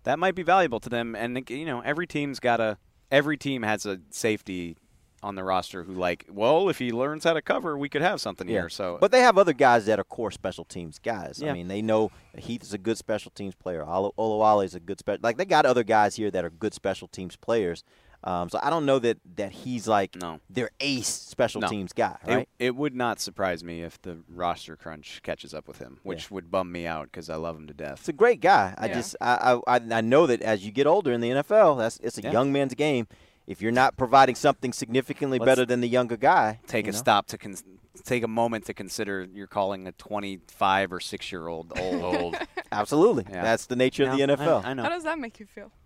that might be valuable to them. And, you know, every team's got a, every team has a safety on the roster who, like, well, if he learns how to cover, we could have something here. So, but they have other guys that are core special teams guys. Yeah. I mean, they know Heath is a good special teams player. Olo- Olawale is a good special. Like they got other guys here that are good special teams players. Um, so I don't know that that he's like no. their ace special No. tean guy, It- right? It, would not surprise me if the roster crunch catches up with him, which would bum me out because I love him to death. It's a great guy. I Yeah. just I, I I know that as you get older in the NFL, that's it's a Yeah. young man's game. If you're not providing something significantly Let's better than the younger guy, Take you a stop to con- take a moment to consider you're calling a 25 or 6 year old old. old. Absolutely, Yeah. that's the nature of the Yeah, I- NFL. I, know. How does that make you feel?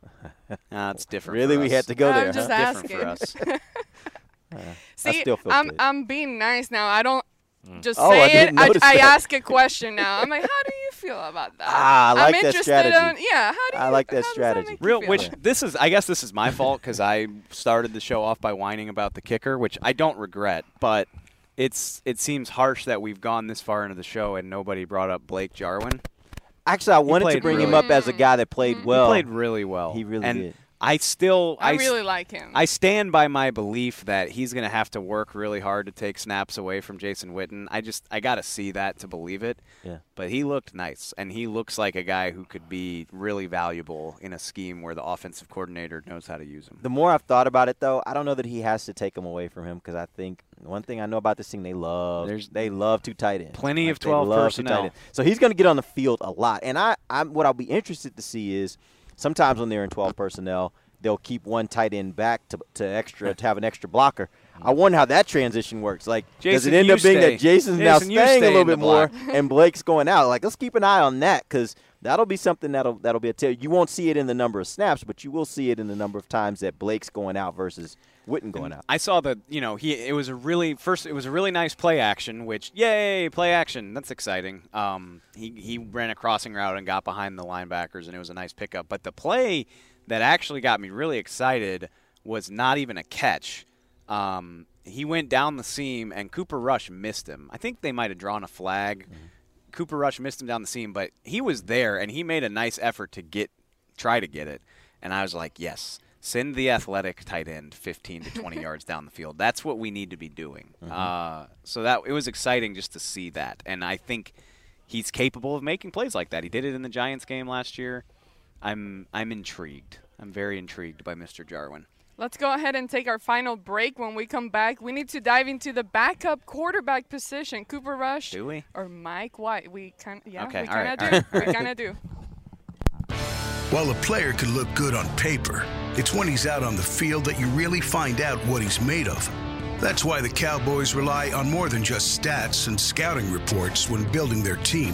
Nah, it's different. Really, for we had to go there. I'm there. just huh? asking. Different for us. Uh, I See, still feel I'm good. I'm being nice now. I don't just Oh, I say it. I, I ask a question now. I'm like, how do you feel about that? Ah, I like I'm that strategy. in yeah. How do you? I like that strategy. make you Real, feel? which this is, I guess this is my fault because I started the show off by whining about the kicker, which I don't regret, but it's it seems harsh that we've gone this far into the show and nobody brought up Blake Jarwin. Actually, I He wanted to played bring him up as a guy that played well. He played really well. He really and did. I still, I really like him. I stand by my belief that he's going to have to work really hard to take snaps away from Jason Witten. I just, I got to see that to believe it. Yeah. But he looked nice, and he looks like a guy who could be really valuable in a scheme where the offensive coordinator knows how to use him. The more I've thought about it, though, I don't know that he has to take him away from him because I think one thing I know about this team, they love There's they love two tight ends. plenty Like, of they 12 love tight personnel. ends. So he's going to get on the field a lot. And I, I'm what I'll be interested to see is sometimes when they're in 12 personnel, they'll keep one tight end back to, to extra to have an extra blocker. I wonder how that transition works. Like, does it end up being stay. that Jason's Jason, now staying a little bit more and Blake's going out? Like, let's keep an eye on that because that'll be something that'll that'll be a tell. You won't see it in the number of snaps, but you will see it in the number of times that Blake's going out versus Witten going out. I saw the, you know, he it was a really first it was a really nice play action, which yay, play action. That's exciting. Um he he ran a crossing route and got behind the linebackers and it was a nice pickup, but the play that actually got me really excited was not even a catch. Um he went down the seam and Cooper Rush missed him. I think they might have drawn a flag. Cooper Rush missed him down the seam, but he was there and he made a nice effort to get try to get it. And I was like, yes, send the athletic tight end 15 to 20 yards down the field. That's what we need to be doing. Uh, so that it was exciting just to see that, and I think he's capable of making plays like that. He did it in the Giants game last year. I'm I'm intrigued. I'm very intrigued by Mr. Jarwin. Let's go ahead and take our final break. When we come back, we need to dive into the backup quarterback position. Cooper Rush Do we? or Mike White? We kind yeah, Okay, we all kind of all do. right, we kind of do. While a player can look good on paper, it's when he's out on the field that you really find out what he's made of. That's why the Cowboys rely on more than just stats and scouting reports when building their team.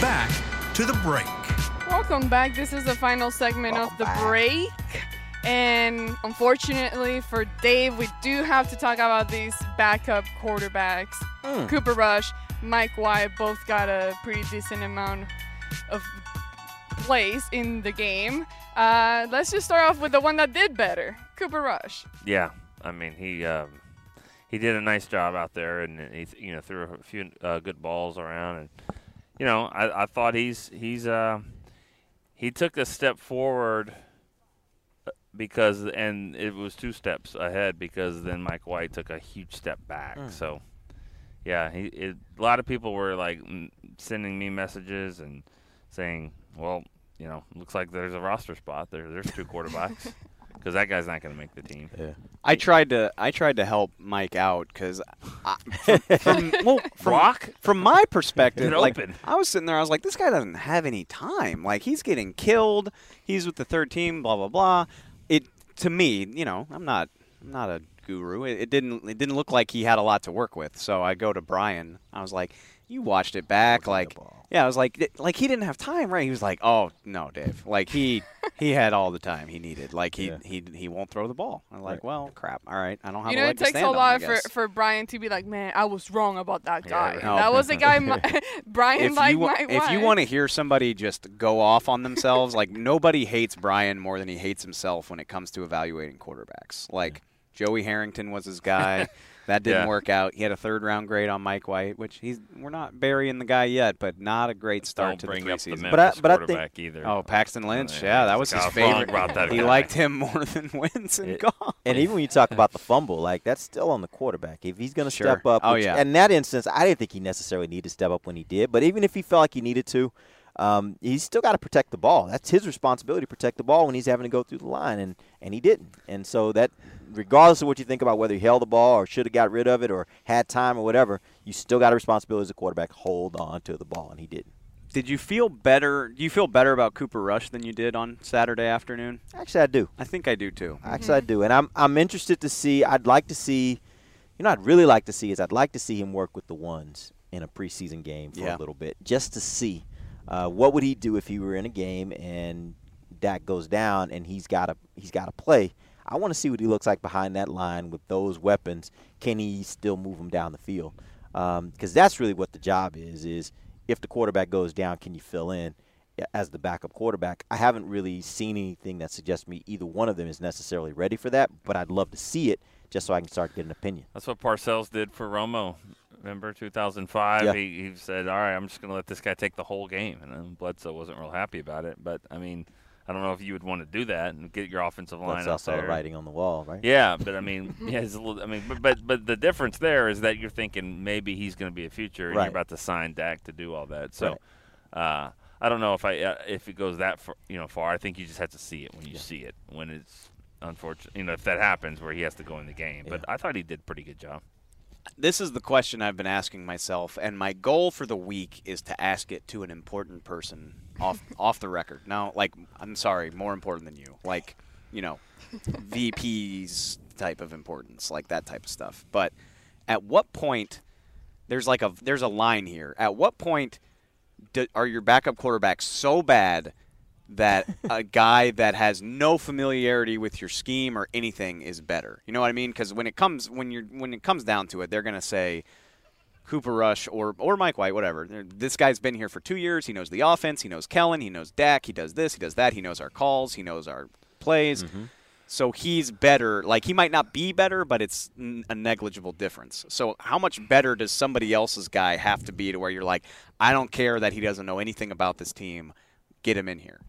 Back to the break. Welcome back. This is the final segment of the break. And unfortunately for Dave, we do have to talk about these backup quarterbacks. Mm. Cooper Rush, Mike White both got a pretty decent amount of plays in the game. Uh, let's just start off with the one that did better Cooper Rush. Yeah, I mean he um, he did a nice job out there, and he you know threw a few uh, good balls around, and you know I, I thought he's he's uh, he took a step forward uh, because and it was two steps ahead because then Mike White took a huge step back. Mm. So yeah, he it, a lot of people were like sending me messages and saying, well, you know, looks like there's a roster spot there. There's two quarterbacks because that guy's not going to make the team. Yeah. I tried to I tried to help Mike out because from, from well from Walk? from my perspective, like open. I was sitting there, I was like, this guy doesn't have any time. Like he's getting killed. He's with the third team. Blah blah blah. It to me, you know, I'm not I'm not a guru. It, it didn't it didn't look like he had a lot to work with. So I go to Bryan. I was like, you watched it back, like. Yeah, I was like, like he didn't have time, right? He was like, "Oh no, Dave! Like he he had all the time he needed. Like he he he won't throw the ball." I'm like, "Well, crap. All right, I don't have You a know, leg it takes stand a on, lot for, for Bryan to be like, man, I was wrong about that guy. right. That was the guy, Mi- Bryan if liked you, wa- Mike if you want to hear somebody just go off on themselves, like nobody hates Bryan more than he hates himself when it comes to evaluating quarterbacks. Like Joey Harrington was his guy. That didn't Yeah. work out. He had a third round grade on Mike White, which he's we're not burying the guy yet, but not a great start Don't to bring the up the. Memphis But I- but I think- quarterback either. Oh, Paxton Lynch. Yeah, Yeah, that was his I was wrong favorite. about that he guy. liked him more than Wentz and Goff. And even when you talk about the fumble, like that's still on the quarterback. If he's going to Sure. step up, Oh, which- yeah. In that instance, I didn't think he necessarily needed to step up when he did. But even if he felt like he needed to, um, he's still got to protect the ball. That's his responsibility to protect the ball when he's having to go through the line, and and he didn't. And so that, regardless of what you think about whether he held the ball or should have got rid of it or had time or whatever, you still got a responsibility as a quarterback. Hold on to the ball, and he didn't. Did you feel better? Do you feel better about Cooper Rush than you did on Saturday afternoon? Actually, I do. I think I do too. Actually, I do, and I'm I'm interested to see. I'd like to see, you know, I'd really like to see is I'd like to see him work with the ones in a preseason game for Yeah. a little bit, just to see uh, what would he do if he were in a game and Dak goes down and he's got to he's got to play. I want to see what he looks like behind that line with those weapons. Can he still move him down the field? Because that's really what the job is. Is if the quarterback goes down, can you fill in? as the backup quarterback. I haven't really seen anything that suggests me either one of them is necessarily ready for that, but I'd love to see it just so I can start getting an opinion. That's what Parcells did for Romo. Remember 2005? Yeah. He, he said, "All right, I'm just going to let this guy take the whole game." And then Bledsoe wasn't real happy about it. But I mean, I don't know if you would want to do that and get your offensive line That's also there. writing on the wall, right? Yeah, but I mean, yeah, it's a little, I mean, but, but but the difference there is that you're thinking maybe he's going to be a future, and Right. you're about to sign Dak to do all that. So, Right. uh, I don't know if I uh, if it goes that far, you know far. I think you just have to see it when you see it when it's unfortunate. You know, if that happens where he has to go in the game. But I thought he did a pretty good job. This is the question I've been asking myself, and my goal for the week is to ask it to an important person off off the record. Now, like, I'm sorry, more important than you. Like, you know, VPs type of importance, like that type of stuff. But at what point there's like a there's a line here. At what point do, are your backup quarterbacks so bad that a guy that has no familiarity with your scheme or anything is better? You know what I mean? Because when it comes when you're when it comes down to it, they're gonna say. Cooper Rush or or Mike White, whatever. This guy's been here for two years. He knows the offense. He knows Kellen. He knows Dak. He does this. He does that. He knows our calls. He knows our plays. Mm-hmm. So he's better. Like he might not be better, but it's n- a negligible difference. So how much better does somebody else's guy have to be to where you're like, I don't care that he doesn't know anything about this team, get him in here.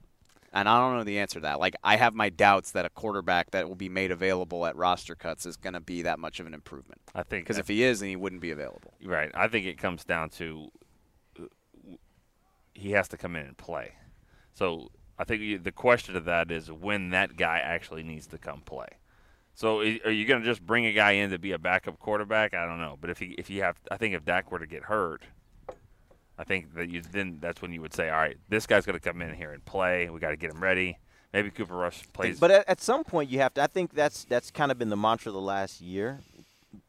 And I don't know the answer to that. Like I have my doubts that a quarterback that will be made available at roster cuts is going to be that much of an improvement. I think because if he is, then he wouldn't be available. Right. I think it comes down to uh, he has to come in and play. So I think the question of that is when that guy actually needs to come play. So are you going to just bring a guy in to be a backup quarterback? I don't know. But if he, if you have, I think if Dak were to get hurt, I think that you then that's when you would say, all right, this guy's going to come in here and play. We got to get him ready. Maybe Cooper Rush plays. But at, at some point, you have to. I think that's that's kind of been the mantra the last year,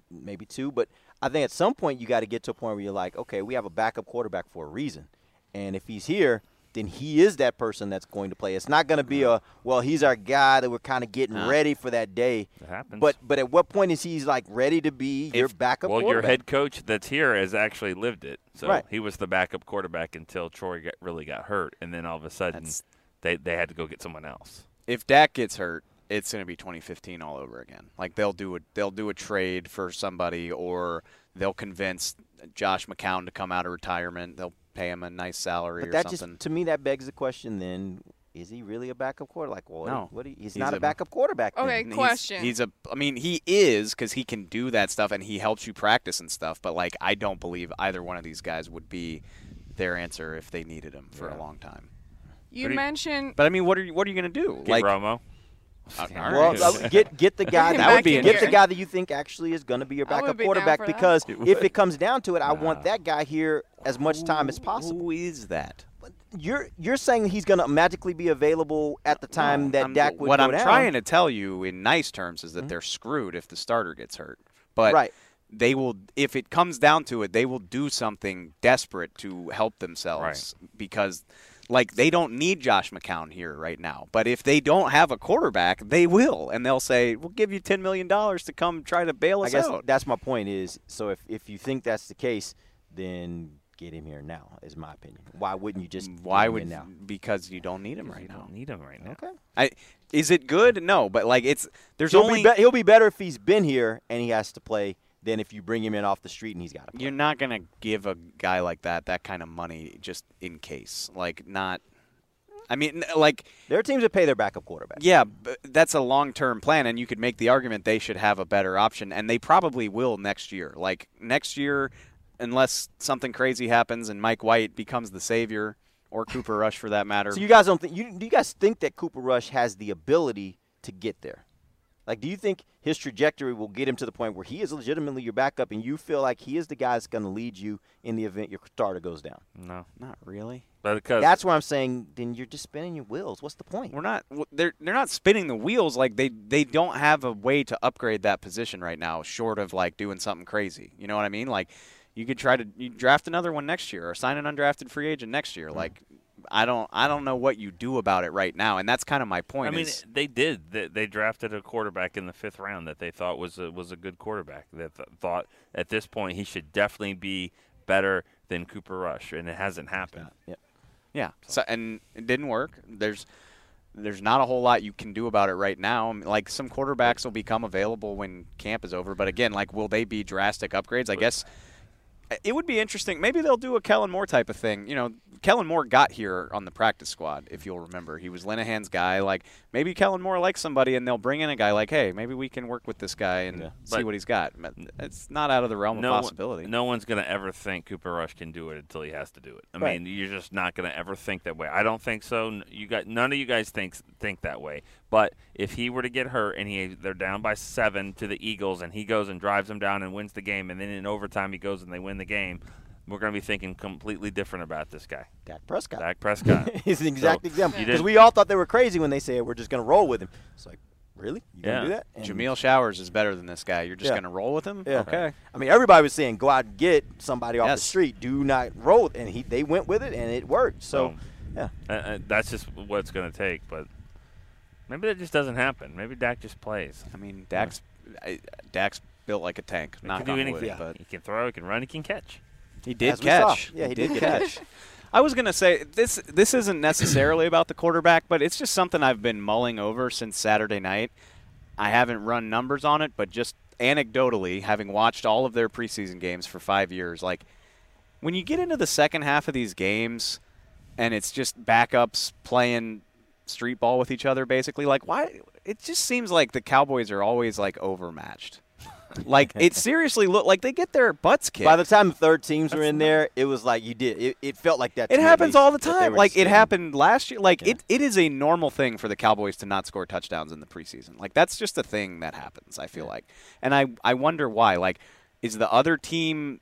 maybe two. But I think at some point you got to get to a point where you're like, okay, we have a backup quarterback for a reason, and if he's here, then he is that person that's going to play. It's not going to be a well, he's our guy that we're kind of getting Huh. ready for that day. It happens. But but at what point is he like ready to be your backup? well, your head coach that's here has actually lived it. So Right. he was the backup quarterback until Troy got, really got hurt, and then all of a sudden they they had to go get someone else. If Dak gets hurt, it's going to be 2015 all over again. Like they'll do a they'll do a trade for somebody, or they'll convince Josh McCown to come out of retirement. They'll pay him a nice salary But or that something. just to me that begs the question. Then is he really a backup quarterback? Like, well, No. what? do he's, He's not a, a- backup quarterback. Okay, He's- question. He's, a. I mean, he is because he can do that stuff and he helps you practice and stuff. But like, I don't believe either one of these guys would be their answer if they needed him for a long time. You But he- mentioned But I mean, what are you what are you going to do? Get like Romo. Uh, all Well, uh, get get the guy that would be in get the guy that you think actually is going to be your backup be quarterback because if it comes down to it, I want that guy here as much time as possible. Who is that? You're you're saying he's going to magically be available at the time that I'm- Dak would what go I'm down. trying to tell you in nice terms is that mm-hmm. they're screwed if the starter gets hurt. But Right. they will if it comes down to it, they will do something desperate to help themselves because like they don't need Josh McCown here right now. But if they don't have a quarterback, they will and they'll say, "We'll give you 10 million dollars to come try to bail I us guess out." that's my point. Is so if if you think that's the case, then get him here now. Is my opinion. Why wouldn't you just mm, Why get him would now? because you don't need him right You now. don't need him right now. Okay. I, is it good? No, but like it's there's He'll only be, be he'll be better if he's been here and he has to play than if you bring him in off the street and he's got to play. You're not gonna give a guy like that that kind of money just in case. Like not. I mean, like There are teams that pay their backup quarterback. yeah, but that's a long-term plan, and you could make the argument they should have a better option, and they probably will next year. Like next year, unless something crazy happens and Mike White becomes the savior, or Cooper Rush for that matter. So you guys don't think you do you guys think that Cooper Rush has the ability to get there? Like, do you think his trajectory will get him to the point where he is legitimately your backup, and you feel like he is the guy that's going to lead you in the event your starter goes down? No, not really. But because That's why I'm saying. Then you're just spinning your wheels. What's the point? We're not. They're they're not spinning the wheels. Like they they don't have a way to upgrade that position right now, short of like doing something crazy. You know what I mean? Like you could try to draft another one next year or sign an undrafted free agent next year. Hmm. Like I don't I don't know what you do about it right now, and that's kind of my point. I mean, they did. They, they drafted a quarterback in the fifth round that they thought was a, was a good quarterback. That th- thought at this point he should definitely be better than Cooper Rush, and it hasn't happened. Yep. Yeah. So and it didn't work. There's there's not a whole lot you can do about it right now. I mean, Like some quarterbacks will become available when camp is over, but again, like will they be drastic upgrades? I guess it would be interesting. Maybe they'll do a Kellen Moore type of thing. You know, Kellen Moore got here on the practice squad, if you'll remember. He was Linehan's guy. Like maybe Kellen Moore likes somebody, and they'll bring in a guy like, hey, maybe we can work with this guy and see But- what he's got. It's not out of the realm no, of possibility. No one's going to ever think Cooper Rush can do it until he has to do it. I Right. mean, you're just not going to ever think that way. I don't think so. You got none of you guys think think that way. But if he were to get hurt and he they're down by seven to the Eagles, and he goes and drives them down and wins the game, and then in overtime he goes and they win the game. we're going to be thinking completely different about this guy. Dak Prescott. Dak Prescott. He's an exact So, example. Because we all thought they were crazy when they said we're just going to roll with him. It's like, really? You yeah. going to do that? And- Jameill Showers is better than this guy. You're just Yeah. going to roll with him? Yeah. Okay. I mean, everybody was saying go out and get somebody off the street. Do not roll, and he they went with it, and it worked. So, So, yeah. Uh, uh, that's just what it's going to take. But maybe that just doesn't happen. Maybe Dak just plays. I mean, Dak's I, Dak's built like a tank. He Knock can do on anything. wood, but He can throw. He can run. He can catch. He did As catch. Yeah, he did catch. I was gonna say this. This isn't necessarily about the quarterback, but it's just something I've been mulling over since Saturday night. I haven't run numbers on it, but just anecdotally, having watched all of their preseason games for five years, like when you get into the second half of these games, and it's just backups playing street ball with each other, basically, like why? It just seems like the Cowboys are always like overmatched. like it seriously looked like they get their butts kicked. By the time the third teams were in there, it was like you did. It, it felt like that. It happens all the time. Like it happened last year. Like it, it is a normal thing for the Cowboys to not score touchdowns in the preseason. Like that's just a thing that happens. I feel like, and I I wonder why. Like, is the other team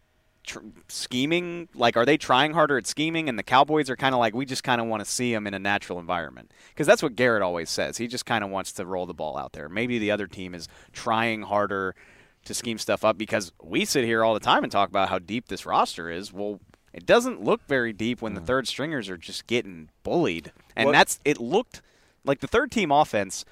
tr- scheming? Like, are they trying harder at scheming? And the Cowboys are kind of like, we just kind of want to see them in a natural environment because that's what Garrett always says. He just kind of wants to roll the ball out there. Maybe the other team is trying harder to scheme stuff up because we sit here all the time and talk about how deep this roster is. Well, it doesn't look very deep when the hmm. third stringers are just getting bullied. And What- that's it looked like the third team offense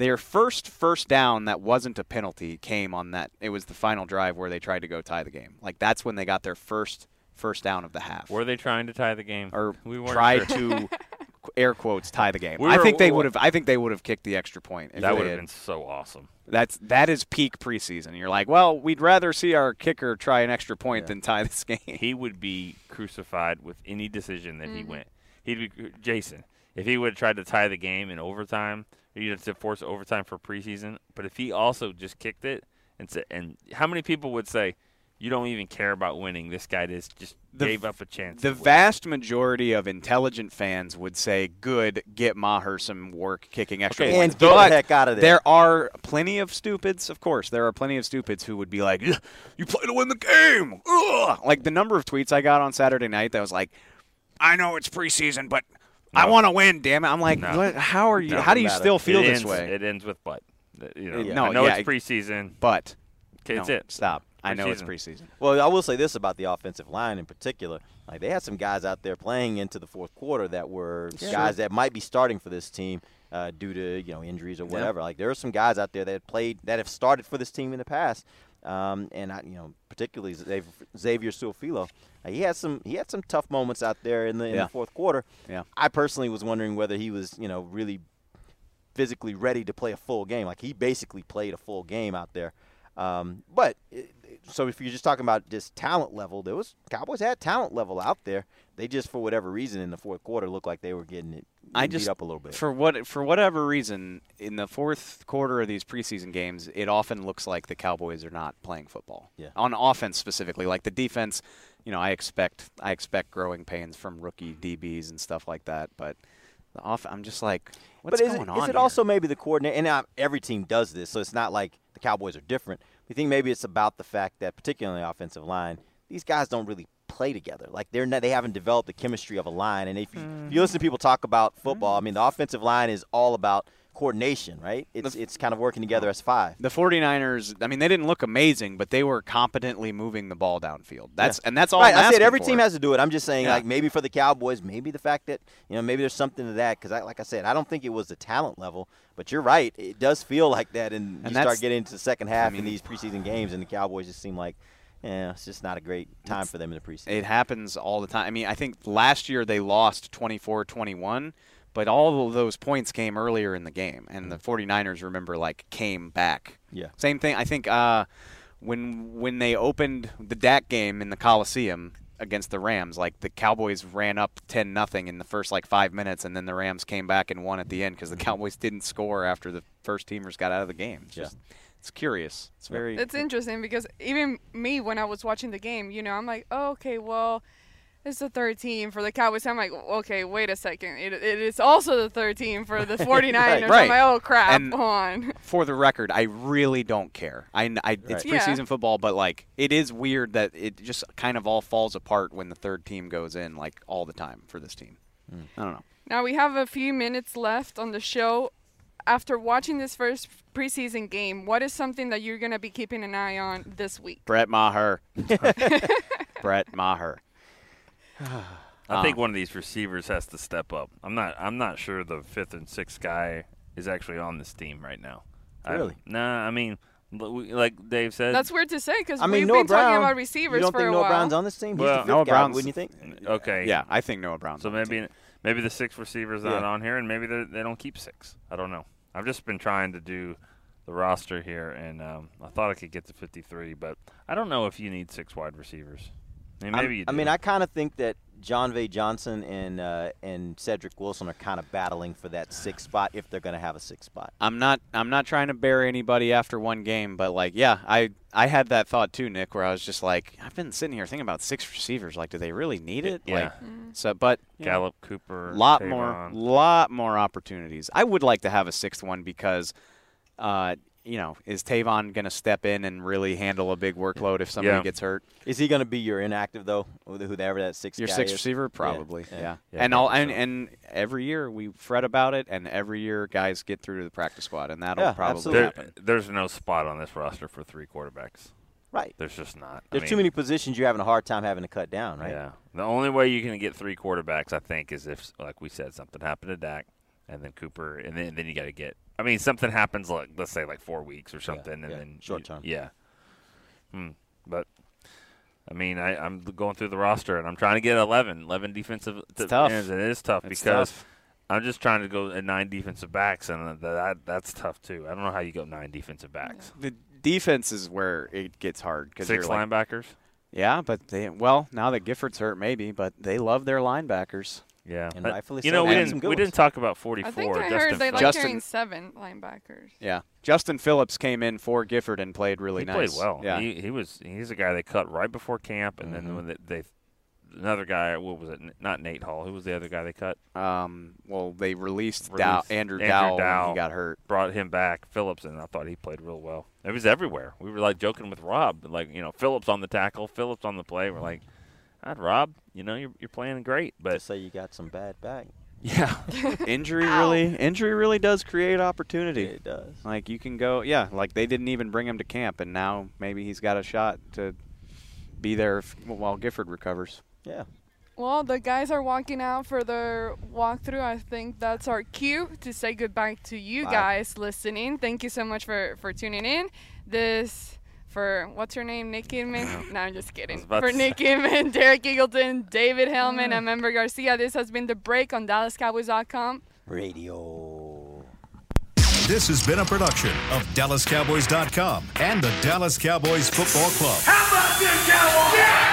their first first down that wasn't a penalty came on that it was the final drive where they tried to go tie the game. Like that's when they got their first first down of the half. Were they trying to tie the game? Or we weren't tried sure. to air quotes tie the game. We I were- think they we- would have I think they would have kicked the extra point. if That would have been so awesome. that's that is peak preseason. You're like, well, we'd rather see our kicker try an extra point than tie this game. He would be crucified with any decision that he Mhm. went. He'd be Jason if he would have tried to tie the game in overtime. You'd have to force overtime for preseason. But if he also just kicked it and said, and how many people would say, "You don't even care about winning"? This guy just just The- gave up a chance. The vast majority of intelligent fans would say, "Good, get Maher some work kicking extra Okay, points." and get the heck out of there. There are plenty of stupids, of course. There are plenty of stupids who would be like, "You play to win the game." Ugh. Like the number of tweets I got on Saturday night that was like, "I know it's preseason, but I want to win." Damn it! I'm like, No. what, "How are you? No. how do you Matter. still feel it this ends, way?" It ends with but. You know, It- I no, know yeah, it's preseason. but Okay, that's no, it. Stop. I know it's Preseason. preseason. Well, I will say this about the offensive line in particular. Like they had some guys out there playing into the fourth quarter that were Yeah. guys that might be starting for this team uh, due to you know injuries or Yeah. whatever. Like there are some guys out there that played that have started for this team in the past. Um, and I, you know, particularly Xavier, Xavier Su'a-Filo, uh, he had some he had some tough moments out there in the, in Yeah. the fourth quarter. Yeah. I personally was wondering whether he was you know really physically ready to play a full game. Like he basically played a full game out there. Um, but it, so if you're just talking about just talent level, there was Cowboys had talent level out there. They just for whatever reason in the fourth quarter looked like they were getting it I beat just up a little bit. for what for whatever reason in the fourth quarter of these preseason games, it often looks like the Cowboys are not playing football. Yeah. On offense specifically, like the defense, you know, I expect I expect growing pains from rookie DBs and stuff like that, but the off I'm just like what's but is going it, on? is it here? also maybe the coordinator? And uh, every team does this, so it's not like the Cowboys are different. We think maybe it's about the fact that, particularly on the offensive line, these guys don't really play together. Like they're not, they haven't developed the chemistry of a line. And if you, if you mm. listen to people talk about football, I mean, the mm. offensive line is all about coordination, right? It's it's kind of working together as five. the 49ers, I mean, they didn't look amazing, but they were competently moving the ball downfield. That's Yeah. and that's all Right, I said every for. team has to do it. I'm just saying, Yeah. like maybe for the Cowboys, maybe the fact that you know maybe there's something to that because, I, like I said, I don't think it was the talent level, but you're right. It does feel like that, and, you start getting into the second half mean- in these preseason games, and the Cowboys just seem like, yeah, it's just not a great time for them in the preseason. It happens all the time. I mean, I think last year they lost 24-21, but all of those points came earlier in the game, and the 49ers remember like came back. Yeah. Same thing. I think uh, when when they opened the Dak game in the Coliseum against the Rams, like the Cowboys ran up 10 nothing in the first like 5 minutes and then the Rams came back and won at the end cuz the Cowboys didn't score after the first teamers got out of the game. It's Yeah. just it's curious. It's very It's interesting because even me, when I was watching the game, you know, I'm like, oh, okay, well, it's the third team for the Cowboys. I'm like, okay, wait a second. It, it is also the third team for the 49ers. Right. I'm like, oh, crap. And- on. For the record, I really don't care. I, kn- I it's Right. Yeah. preseason football, but like it is weird that it just kind of all falls apart when the third team goes in like all the time for this team. Hmm. I don't know. Now we have a few minutes left on the show. After watching this first preseason game, what is something that you're going to be keeping an eye on this week? Brett Maher. Brett Maher. I think Um, one of these receivers has to step up. I'm not. I'm not sure the fifth and sixth guy is actually on this team right now. I- Really? nah. I mean, like Dave said. That's weird to say because I mean, we've Noah been talking Brown, about you receivers don't for think a Noah while. Brown's on this team? He's the Well, fifth Noah guy, Brown's- wouldn't you think? Okay. Yeah, I think Noah Brown's. So on the maybe maybe the six receivers not Yeah. on here, and maybe they they don't keep six. I don't know. I've just been trying to do the roster here, and um, I thought I could get to 53, but I don't know if you need six wide receivers. I mean, I'm- maybe you I mean, I kind of think that Jon'Vea Johnson and uh, and Cedric Wilson are kind of battling for that sixth spot if they're going to have a sixth spot. I'm not I'm not trying to bury anybody after one game, but like yeah, I I had that thought too, Nick, where I was just like, I've been sitting here thinking about six receivers. Like, do they really need it? Yeah. Like, so but you know, Gallup, Cooper, lot Tavon. more lot more opportunities. I would like to have a sixth one because uh you know, is Tavon going to step in and really handle a big workload if somebody Yeah. gets hurt? Is he going to be your inactive though, whoever that sixth Your guy sixth receiver, probably. Yeah. Yeah. And all and, and every year we fret about it, and every year guys get through to the practice squad, and that'll Yeah, probably absolutely. happen. There's no spot on this roster for three quarterbacks. Right. There's just not. I There's mean, too many positions you're having a hard time having to cut down, right? Yeah. The only way you can get three quarterbacks, I think, is if, like we said, something happened to Dak, and then Cooper, and then then you got to get. I mean, something happens like let's say like four weeks or something, and yeah, then short you- term. Yeah. Hmm. But. I mean, I, I'm going through the roster and I'm trying to get 11, 11 defensive It's tough. ends, and it is tough It's because tough. I'm just trying to go at nine defensive backs, and that, that that's tough too. I don't know how you go nine defensive backs. The defense is where it gets hard because Six like, linebackers. Yeah, but they well now that Gifford's hurt, maybe, but they love their linebackers. Yeah, And But, rightfully you so. know, we didn't we didn't talk about 44. I think I Justin heard they Phillips. like Justin- carrying seven linebackers. Yeah, Justin Phillips came in for Gifford and played really he nice. played well. Yeah, he, he was he's a guy they cut right before camp, and Mm-hmm. then when they, they another guy, what was it? Not Nate Hall. Who was the other guy they cut? um, well they released, Dow, Andrew, Andrew Dowell, Dow. he got hurt. Brought him back, Phillips, and I thought he played real well. It was everywhere. We were like joking with Rob, like you know, Phillips on the tackle, Phillips on the play. We're like, God, Rob, you know, you're you're playing great, but Just say you got some bad back. yeah, Injury really, injury really does create opportunity. It does. Like you can go, yeah. Like they didn't even bring him to camp, and now maybe he's got a shot to be there if, while Gifford recovers. Yeah. Well, the guys are walking out for their walkthrough. I think that's our cue to say goodbye to you Bye. guys listening. Thank you so much for, for tuning in. This for what's her name, Nick Kidman? Uh-huh. no, I'm just kidding. For to Nick Kidman, Derek Eagleton, David Helman, and mm. Member Garcia. This has been the break on DallasCowboys.com. Radio. This has been a production of DallasCowboys.com and the Dallas Cowboys Football Club. How about this, Cowboys? Yeah!